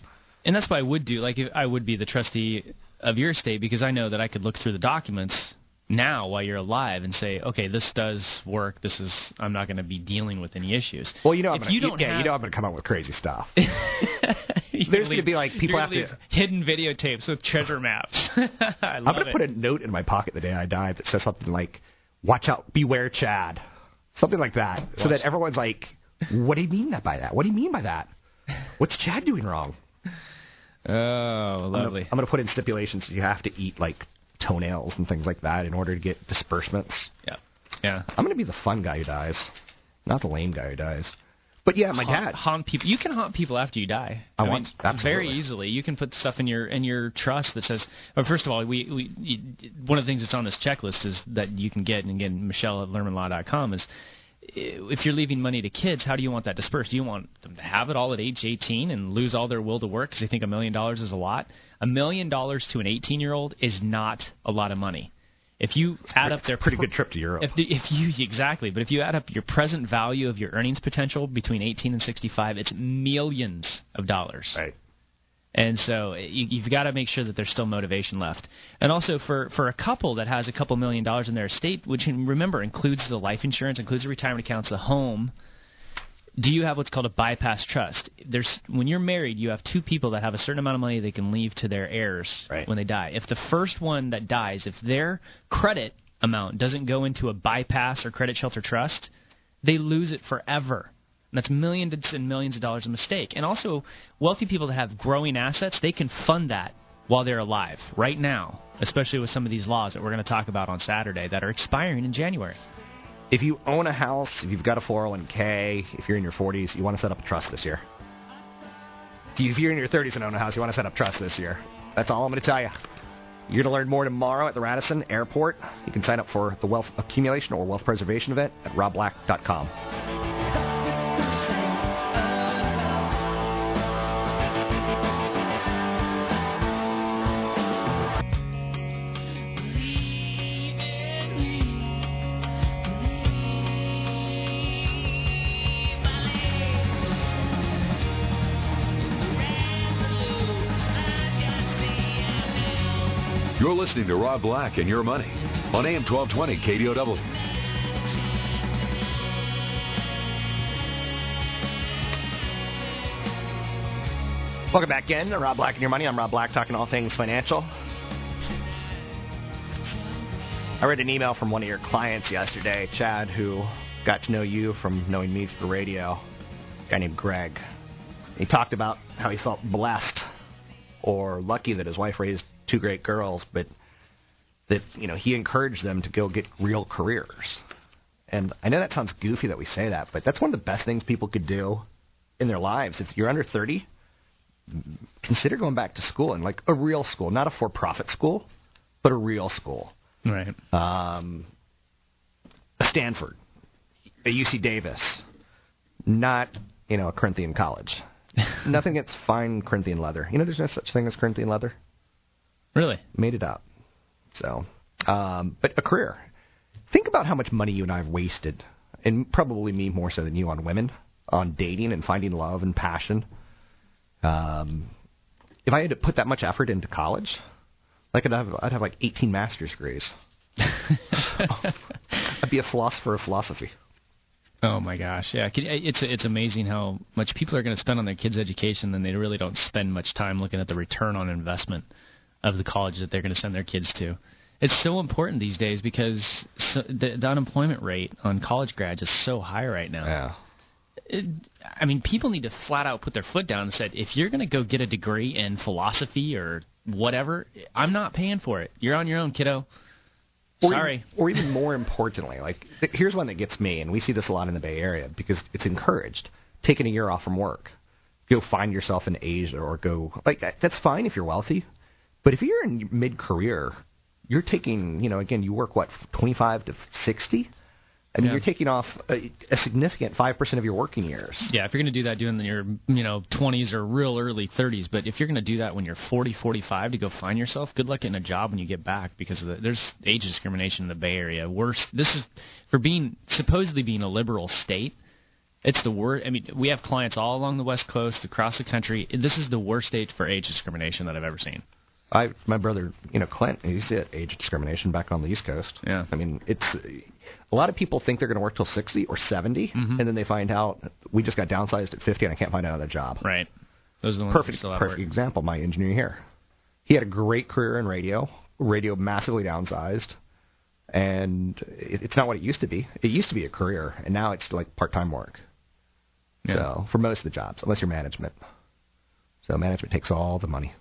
And that's what I would do. Like if I would be the trustee of your estate because I know that I could look through the documents now while you're alive and say, okay, this does work. This is I'm not going to be dealing with any issues. well, you know, I'm if gonna, you don't yeah, have, you know, I'm going to come up with crazy stuff. There's gonna be, like, people have to- hidden videotapes with treasure maps. I I'm going to put a note in my pocket the day I die that says something like, "Watch out, beware, Chad," something like that, so that everyone's like, "What do you mean that by that? What do you mean by that? What's Chad doing wrong?" Oh, lovely. I'm going to put in stipulations. You have to eat like toenails and things like that in order to get disbursements. Yeah, yeah. I'm going to be the fun guy who dies, not the lame guy who dies. But yeah, my haunt, dad. haunt people. You can haunt people after you die. I mean, want- very absolutely. easily. You can put stuff in your in your trust that says. Well, first of all, we, we you, one of the things that's on this checklist is that you can get, and again, Michelle at LermanLaw.com is. If you're leaving money to kids, how do you want that dispersed? Do you want them to have it all at age 18 and lose all their will to work because they think a million dollars is a lot? A million dollars to an 18 year old is not a lot of money. If you add up their Pretty good trip to Europe. if, the, if you exactly, but if you add up your present value of your earnings potential between 18 and 65, it's millions of dollars. Right. And so eh, you, you've got to make sure that there's still motivation left. And also for for a couple that has a couple million dollars in their estate, which remember includes the life insurance, includes the retirement accounts, the home. Do you have what's called a bypass trust? There's when you're married, you have two people that have a certain amount of money they can leave to their heirs Right. when they die. If the first one that dies, if their credit amount doesn't go into a bypass or credit shelter trust, they lose it forever. And that's millions and millions of dollars a mistake. And also, wealthy people that have growing assets, they can fund that while they're alive right now, especially with some of these laws that we're going to talk about on Saturday that are expiring in January. If you own a house, if you've got a 401k, if you're in your 40s, you want to set up a trust this year. If you're in your 30s and own a house, you want to set up trust this year. That's all I'm going to tell you. You're going to learn more tomorrow at the Radisson Airport. You can sign up for the wealth accumulation or wealth preservation event at robblack.com. listening to Rob Black and Your Money on AM 1220 KDOW. Welcome back in. Rob Black and Your Money. I'm Rob Black, talking all things financial. I read an email from one of your clients yesterday, Chad, who got to know you from knowing me through radio. A guy named Greg. He talked about how he felt blessed or lucky that his wife raised two great girls, but that you know he encouraged them to go get real careers. And I know that sounds goofy that we say that, but that's one of the best things people could do in their lives. If you're under 30, consider going back to school and like a real school, not a for-profit school, but a real school. Right. Um, a Stanford, a UC Davis, not you know a Corinthian college. Nothing against fine Corinthian leather. You know, there's no such thing as Corinthian leather. Really? Made it up. So, um, but a career. Think about how much money you and I have wasted, and probably me more so than you on women, on dating and finding love and passion. Um, if I had to put that much effort into college, like I'd have, I'd have like 18 master's degrees. I'd be a philosopher of philosophy. Oh my gosh, yeah, it's it's amazing how much people are going to spend on their kids' education, and they really don't spend much time looking at the return on investment of the college that they're going to send their kids to. It's so important these days because so, the, the unemployment rate on college grads is so high right now. Yeah. It, I mean, people need to flat out put their foot down and said, if you're going to go get a degree in philosophy or whatever, I'm not paying for it. You're on your own, kiddo. Or Sorry. Even, or even more importantly, like th- here's one that gets me, and we see this a lot in the Bay Area because it's encouraged. Taking a year off from work, go find yourself in Asia, or go like that's fine if you're wealthy, but if you're in mid career, you're taking you know again you work what 25 to 60. I mean, Yeah. you're taking off a, a significant five percent of your working years. Yeah, if you're going to do that doing your you know 20s or real early 30s, but if you're going to do that when you're 40, 45 to go find yourself, good luck getting a job when you get back because of the, there's age discrimination in the Bay Area. Worse, this is for being supposedly being a liberal state. It's the worst. I mean, we have clients all along the West Coast, across the country. This is the worst state for age discrimination that I've ever seen. I my brother, you know, Clint, he's at age discrimination back on the East Coast. Yeah. I mean, it's a lot of people think they're going to work till 60 or 70, Mm-hmm. and then they find out we just got downsized at 50 and I can't find another job. Right. Those are the ones Perfect, perfect example. My engineer here, he had a great career in radio. Radio massively downsized, and it, it's not what it used to be. It used to be a career, and now it's like part-time work. Yeah. So for most of the jobs, unless you're management, so management takes all the money.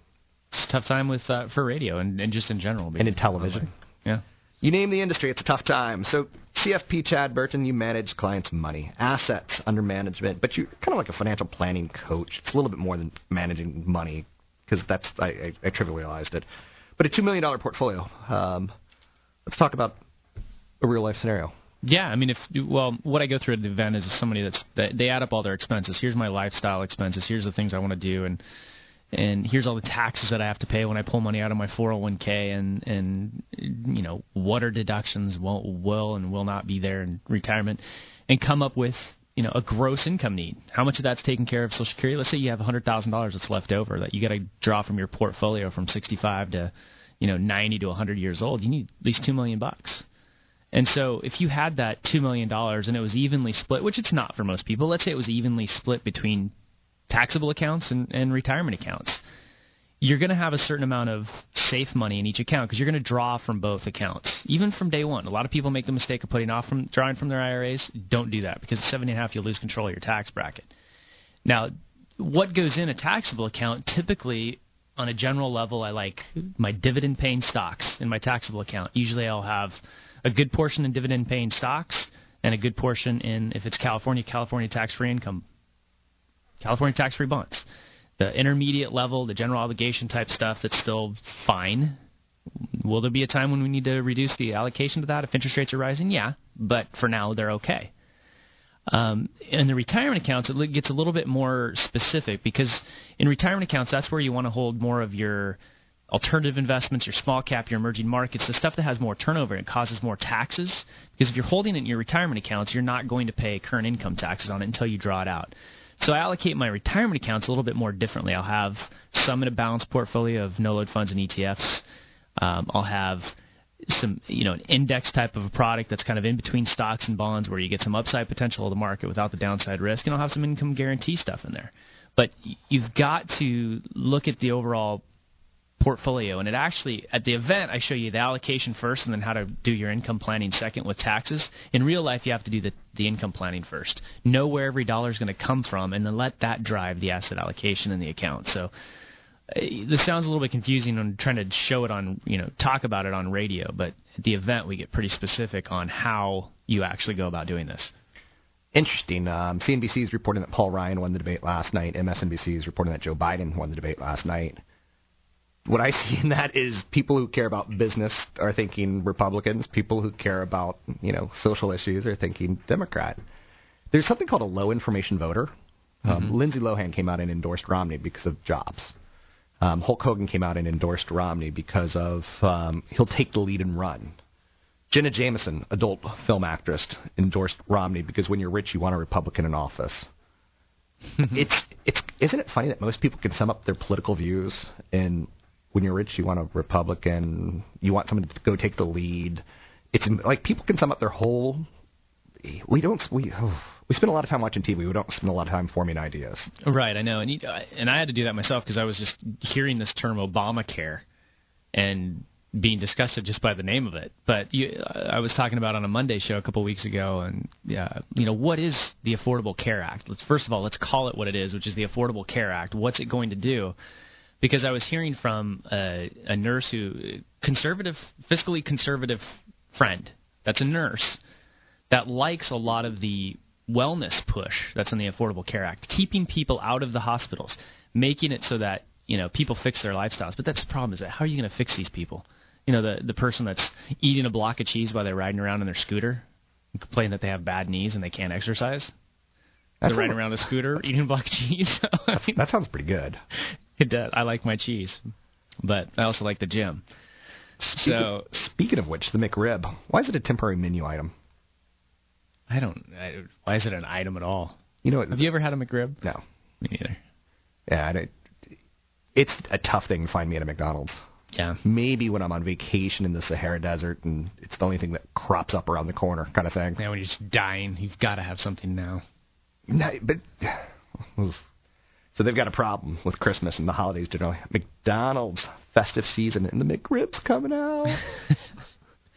It's a tough time with uh, for radio and, and just in general. And in television. Yeah. You name the industry, it's a tough time. So, CFP Chad Burton, you manage clients' money, assets under management, but you're kind of like a financial planning coach. It's a little bit more than managing money because that's I, I, I trivialized it. But a two million dollar portfolio. Um, let's talk about a real life scenario. Yeah, I mean, if well, what I go through at the event is somebody that's that they add up all their expenses. Here's my lifestyle expenses. Here's the things I want to do, and and here's all the taxes that I have to pay when I pull money out of my 401k, and and you know what are deductions will will and will not be there in retirement, and come up with you know a gross income need. How much of that's taken care of Social Security? Let's say you have hundred thousand dollars that's left over that you got to draw from your portfolio from 65 to you know 90 to 100 years old. You need at least two million bucks. And so if you had that $2 million and it was evenly split, which it's not for most people, let's say it was evenly split between taxable accounts and, and retirement accounts, you're going to have a certain amount of safe money in each account because you're going to draw from both accounts, even from day one. A lot of people make the mistake of putting off from drawing from their IRAs. Don't do that because at seven and a half, you'll lose control of your tax bracket. Now, what goes in a taxable account typically on a general level, I like my dividend paying stocks in my taxable account. Usually I'll have a good portion in dividend paying stocks and a good portion in, if it's California, California tax free income, California tax free bonds. The intermediate level, the general obligation type stuff that's still fine. Will there be a time when we need to reduce the allocation to that if interest rates are rising? Yeah, but for now they're okay. Um, in the retirement accounts, it gets a little bit more specific because in retirement accounts, that's where you want to hold more of your alternative investments, your small cap, your emerging markets, the stuff that has more turnover and causes more taxes. Because if you're holding it in your retirement accounts, you're not going to pay current income taxes on it until you draw it out. So I allocate my retirement accounts a little bit more differently. I'll have some in a balanced portfolio of no load funds and ETFs. Um, I'll have some, you know, an index type of a product that's kind of in between stocks and bonds where you get some upside potential of the market without the downside risk, and I'll have some income guarantee stuff in there. But you've got to look at the overall portfolio. And it actually, at the event, I show you the allocation first and then how to do your income planning second with taxes. In real life, you have to do the, the income planning first. Know where every dollar is going to come from and then let that drive the asset allocation in the account. So uh, this sounds a little bit confusing on trying to show it on, you know, talk about it on radio, but at the event, we get pretty specific on how you actually go about doing this. Interesting. Um, CNBC is reporting that Paul Ryan won the debate last night. MSNBC is reporting that Joe Biden won the debate last night. What I see in that is people who care about business are thinking Republicans. People who care about you know social issues are thinking Democrat. There's something called a low information voter. Um, Mm-hmm. Lindsay Lohan came out and endorsed Romney because of jobs. Um, Hulk Hogan came out and endorsed Romney because of um, he'll take the lead and run. Jenna Jameson, adult film actress, endorsed Romney because when you're rich, you want a Republican in office. it's it's isn't it funny that most people can sum up their political views and when you're rich, you want a Republican, you want someone to go take the lead. It's like people can sum up their whole. We don't we oh, we spend a lot of time watching TV. We don't spend a lot of time forming ideas. Right, I know, and you, and I had to do that myself because I was just hearing this term Obamacare and being disgusted just by the name of it. But you, I was talking about on a Monday show a couple of weeks ago, and yeah, you know, what is the Affordable Care Act? Let's first of all let's call it what it is, which is the Affordable Care Act. What's it going to do? Because I was hearing from a, a nurse who conservative, fiscally conservative friend that's a nurse that likes a lot of the wellness push that's in the Affordable Care Act, keeping people out of the hospitals, making it so that you know people fix their lifestyles. But that's the problem is that how are you going to fix these people? You know, the the person that's eating a block of cheese while they're riding around on their scooter, and complain that they have bad knees and they can't exercise. That's they're riding around a scooter eating a block of cheese. I mean, That sounds pretty good. it does. I like my cheese, but I also like the gym. So Speaking of which, the McRib. Why is it a temporary menu item? I don't. I, why is it an item at all? You know, what, Have you ever had a McRib? no. Me neither. Yeah, I don't, it's a tough thing to find me at a McDonald's. Yeah. Maybe when I'm on vacation in the Sahara Desert and it's the only thing that crops up around the corner, kind of thing. Yeah, when you're just dying, you've got to have something now. No, but. so they've got a problem with Christmas and the holidays generally. McDonald's festive season and the McRib's coming out.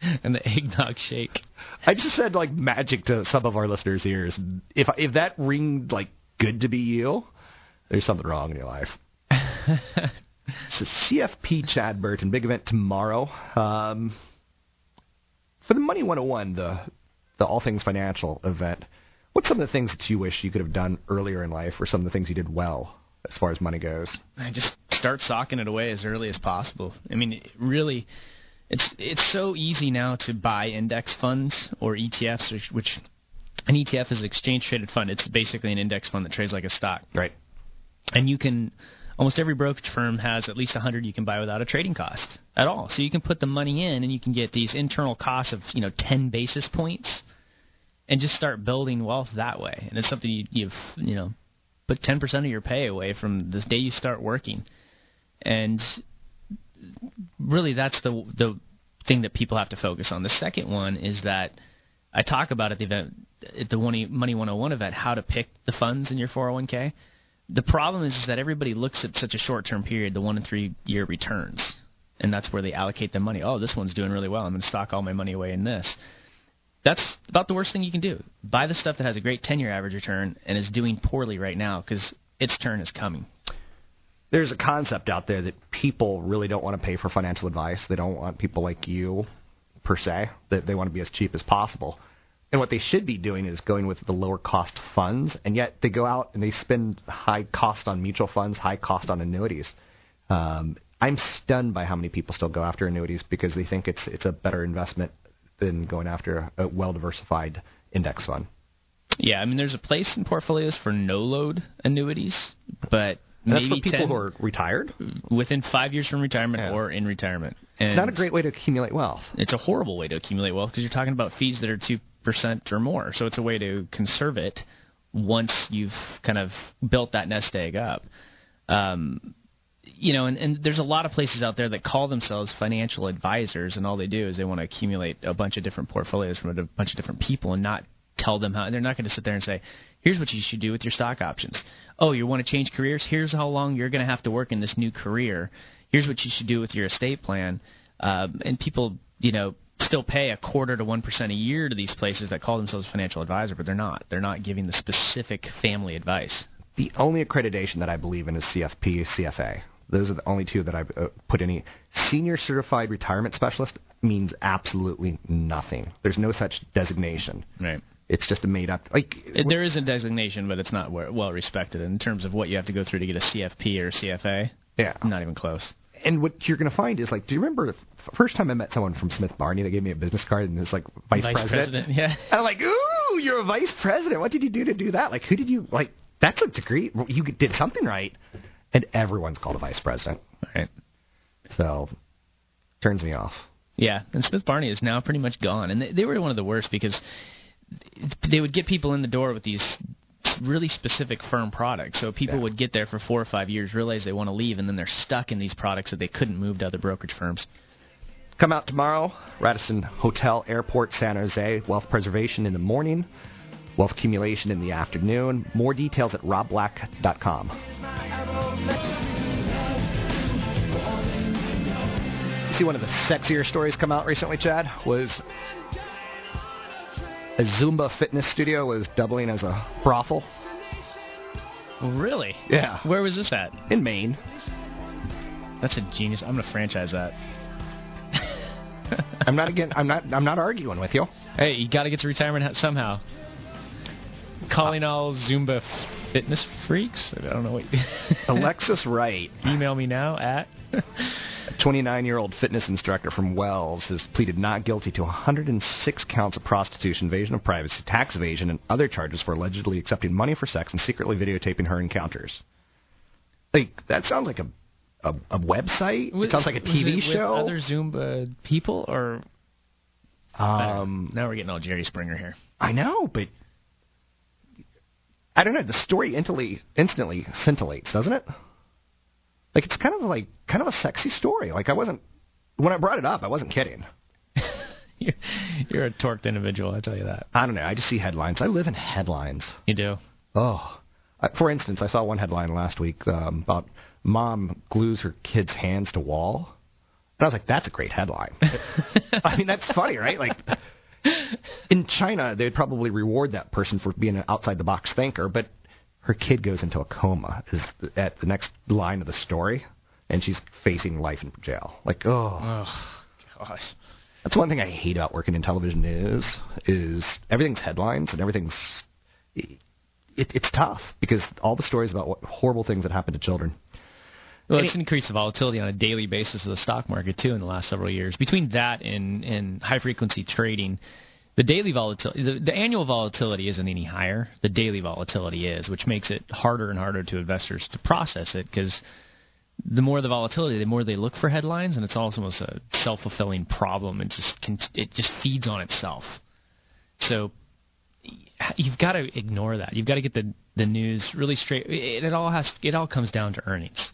and the eggnog shake. I just said like magic to some of our listeners' ears. If if that ringed like good to be you, there's something wrong in your life. so CFP Chad Burton, big event tomorrow. Um, for the Money 101, the the All Things Financial event, what's some of the things that you wish you could have done earlier in life, or some of the things you did well as far as money goes? I just start socking it away as early as possible. I mean, really, it's it's so easy now to buy index funds or ETFs, which, an ETF is exchange traded fund. It's basically an index fund that trades like a stock. Right. And you can almost every brokerage firm has at least a 100 you can buy without a trading cost at all. So you can put the money in and you can get these internal costs of, you know, 10 basis points and just start building wealth that way. And it's something you, you've, you know, put 10% of your pay away from the day you start working. And really that's the the thing that people have to focus on. The second one is that I talk about at the event at the Money Money 101 event how to pick the funds in your 401k. The problem is, that everybody looks at such a short-term period, the one and three year returns, and that's where they allocate their money. Oh, this one's doing really well. I'm going to stock all my money away in this. That's about the worst thing you can do. Buy the stuff that has a great 10-year average return and is doing poorly right now because its turn is coming. There's a concept out there that people really don't want to pay for financial advice. They don't want people like you, per se. That they want to be as cheap as possible. And what they should be doing is going with the lower cost funds, and yet they go out and they spend high cost on mutual funds, high cost on annuities. Um, I'm stunned by how many people still go after annuities because they think it's it's a better investment than going after a well diversified index fund. Yeah, I mean, there's a place in portfolios for no-load annuities, but And that's maybe for people 10 who are retired. within five years from retirement or in retirement. And Not a great way to accumulate wealth. It's a horrible way to accumulate wealth because you're talking about fees that are two percent or more. So it's a way to conserve it once you've kind of built that nest egg up. Um, you know, and, and there's a lot of places out there that call themselves financial advisors, and all they do is they want to accumulate a bunch of different portfolios from a bunch of different people and not tell them how. They're not going to sit there and say, "Here's what you should do with your stock options." Oh, you want to change careers? Here's how long you're going to have to work in this new career. Here's what you should do with your estate plan. Um, and people, you know, still pay a quarter to one percent a year to these places that call themselves financial advisor, but they're not. They're not giving the specific family advice. The only accreditation that I believe in is CFP, CFA. Those are the only two that I've uh, put any. Senior Certified Retirement Specialist means absolutely nothing. There's no such designation. Right. It's just a made up. Like there is a designation, but it's not well respected in terms of what you have to go through to get a CFP or CFA. Yeah. Not even close. and what you're going to find is like, do you remember the first time I met someone from Smith Barney? They gave me a business card and it's like vice, Vice president, yeah. And I'm like, ooh, you're a vice president. What did you do to do that? Like, who did you like? That's a degree. You did something right, and everyone's called a vice president. Right. So, turns me off. Yeah, and Smith Barney is now pretty much gone, and they, they were one of the worst because they would get people in the door with these really specific firm products. So people would get there for four or five years, realize they want to leave, and then they're stuck in these products that they couldn't move to other brokerage firms. Come out tomorrow, Radisson Hotel Airport, San Jose. Wealth preservation in the morning, wealth accumulation in the afternoon. More details at robblack.com. See, one of the sexier stories come out recently, Chad, was a Zumba fitness studio was doubling as a brothel Really? Yeah. Where was this at? in Maine. That's a genius. I'm going to franchise that. I'm not again. I'm not. I'm not arguing with you. Hey, you got to get to retirement somehow. Calling all Zumba fitness freaks. I don't know what. Alexis Wright, Email me now at. 29-year-old fitness instructor from Wells, has pleaded not guilty to 106 counts of prostitution, invasion of privacy, tax evasion, and other charges for allegedly accepting money for sex and secretly videotaping her encounters. Like that sounds like a a, a website. Was- it sounds like a TV show. Other Zumba people, or um, now we're getting all Jerry Springer here. I know, but I don't know. The story instantly instantly scintillates, doesn't it? Like it's kind of like kind of a sexy story. Like I wasn't when I brought it up, I wasn't kidding. You're, you're a torqued individual, I tell you that. I don't know. I just see headlines. I live in headlines. You do. Oh, I, for instance, I saw one headline last week um, about mom glues her kid's hands to wall, and I was like, "That's a great headline." I mean, that's funny, right? Like in China, they'd probably reward that person for being an outside the box thinker, but her kid goes into a coma is at the next line of the story, and she's facing life in jail. Like, oh, Oh, gosh. that's one thing I hate about working in television is is everything's headlines and everything's it, it's tough because all the stories about what horrible things that happen to children. Well, it's increased the volatility on a daily basis of the stock market too in the last several years. Between that and, and high frequency trading, the daily volatility, the, the annual volatility isn't any higher. The daily volatility is, which makes it harder and harder to investors to process it because the more the volatility, the more they look for headlines, and it's almost a self fulfilling problem. It just can, it just feeds on itself. So you've got to ignore that. You've got to get the the news really straight. It, it all has it all comes down to earnings,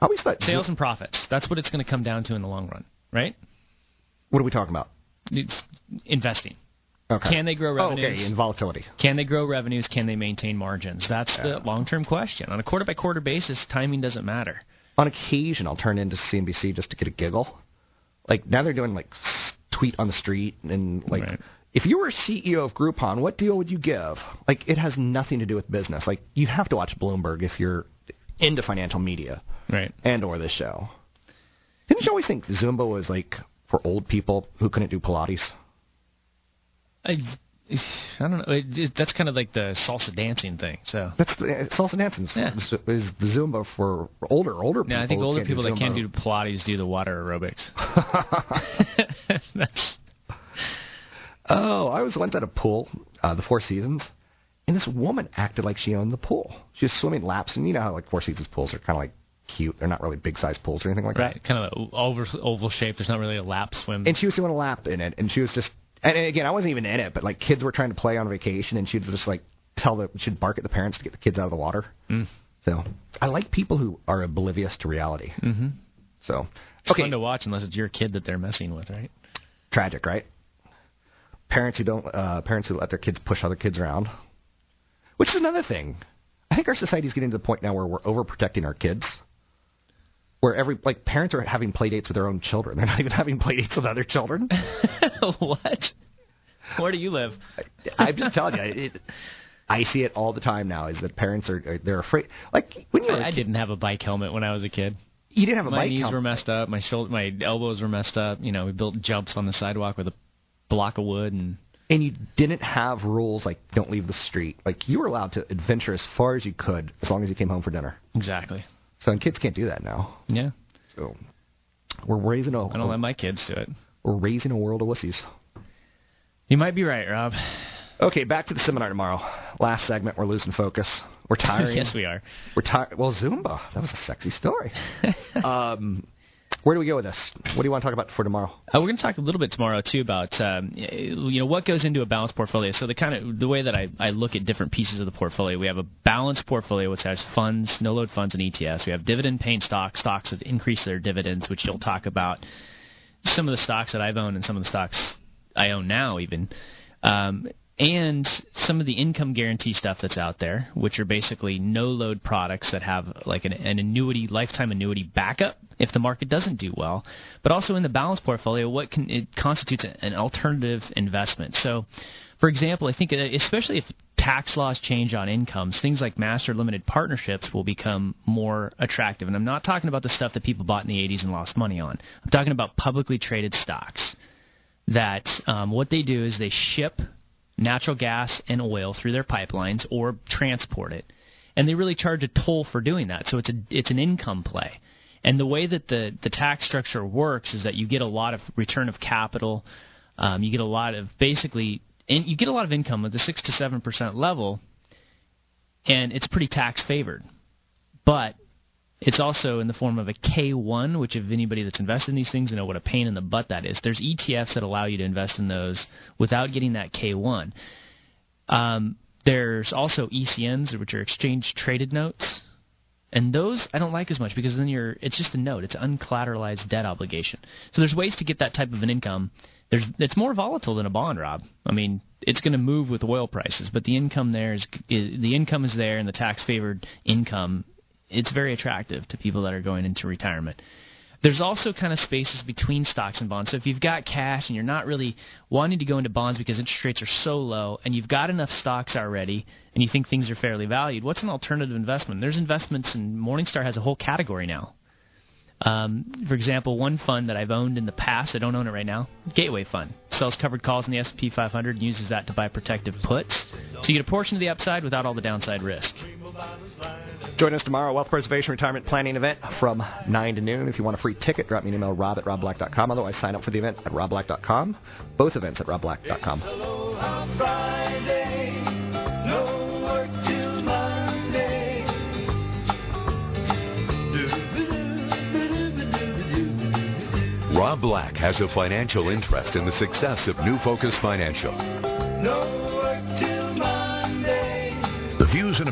I always thought sales and profits. That's what it's going to come down to in the long run, right? What are we talking about? It's investing. Okay. Can they grow revenues? Oh, revenues? okay, in volatility. Can they grow revenues? Can they maintain margins? That's Yeah. the long term question. On a quarter by quarter basis, timing doesn't matter. On occasion, I'll turn into CNBC just to get a giggle. Like now they're doing like tweet on the street and like. Right. If you were CEO of Groupon, what deal would you give? Like, it has nothing to do with business. Like, you have to watch Bloomberg if you're into financial media Right. and or this show. Didn't you always think Zumba was like for old people who couldn't do Pilates? I, I don't know. It, it, that's kind of like the salsa dancing thing. So. That's the, salsa dancing Yeah. is the Zumba for older older people. Yeah, I think older people that can't do Pilates do the water aerobics. Oh, I was once at a pool, uh, the Four Seasons, and this woman acted like she owned the pool. She was swimming laps, and you know how like Four Seasons pools are kind of like cute. They're not really big size pools or anything like right. that. Right, kind of oval, oval shape. There's not really a lap swim. And she was doing a lap in it, and she was just. And again, I wasn't even in it, but like kids were trying to play on vacation, and she'd just like tell the she'd bark at the parents to get the kids out of the water. Mm. So I like people who are oblivious to reality. Mm-hmm. So It's okay, fun to watch unless it's your kid that they're messing with, right? tragic, right? parents who don't uh, parents who let their kids push other kids around, which is another thing. I think our society is getting to the point now where we're overprotecting our kids. Where every like parents are having play dates with their own children. They're not even having play dates with other children. what? Where do you live? I, I'm just telling you, it, I see it all the time now. Is that parents are, are they're afraid? Like when you I, I didn't have a bike helmet when I was a kid. You didn't have a my bike My knees helmet. were messed up. My shoulder, my elbows were messed up. You know, we built jumps on the sidewalk with a block of wood, and and you didn't have rules like don't leave the street. Like you were allowed to adventure as far as you could as long as you came home for dinner. exactly. So and kids can't do that now. Yeah, So we're raising a I don't let my kids do it. we're raising a world of wussies. You might be right, Rob. Okay, back to the seminar tomorrow. Last segment, we're losing focus. We're tired. yes, we are. We're tired. Well, Zumba. That was a sexy story. um, where do we go with this? What do you want to talk about for tomorrow? Uh, we're going to talk a little bit tomorrow too about um, you know what goes into a balanced portfolio. So the kind of the way that I, I look at different pieces of the portfolio, we have a balanced portfolio which has funds, no load funds, and ETFs. We have dividend paying stocks, stocks that increase their dividends, which you'll talk about. Some of the stocks that I've owned and some of the stocks I own now, even. Um, and some of the income guarantee stuff that's out there, which are basically no load products that have like an, an annuity, lifetime annuity backup if the market doesn't do well. But also in the balance portfolio, what can, it constitutes an alternative investment. So, for example, I think uh, especially if tax laws change on incomes, things like master limited partnerships will become more attractive. And I'm not talking about the stuff that people bought in the 80s and lost money on. I'm talking about publicly traded stocks that um, what they do is they ship natural gas and oil through their pipelines or transport it, and they really charge a toll for doing that. So it's a it's an income play. And the way that the the tax structure works is that you get a lot of return of capital, um, you get a lot of basically, and you get a lot of income at the six to seven percent level, and it's pretty tax favored. But it's also in the form of a K1, which if anybody that's invested in these things you know what a pain in the butt that is. There's ETFs that allow you to invest in those without getting that K1. Um, there's also ETNs, which are exchange traded notes. And those I don't like as much because then you're it's just a note. It's uncollateralized debt obligation. So there's ways to get that type of an income. There's it's more volatile than a bond, Rob. I mean, it's going to move with oil prices, but the income there is, is the income is there and the tax favored income it's very attractive to people that are going into retirement. There's also kind of spaces between stocks and bonds. So if you've got cash and you're not really wanting to go into bonds because interest rates are so low and you've got enough stocks already and you think things are fairly valued, what's an alternative investment? There's investments and Morningstar has a whole category now. Um, for example, one fund that I've owned in the past, I don't own it right now, Gateway Fund. Sells covered calls in the S&P 500 and uses that to buy protective puts. So you get a portion of the upside without all the downside risk. Join us tomorrow, Wealth Preservation Retirement Planning event from 9 to noon. If you want a free ticket, drop me an email, rob at robblack.com. Otherwise, sign up for the event at robblack.com. Both events at robblack.com. Rob Black has a financial interest in the success of New Focus Financial. The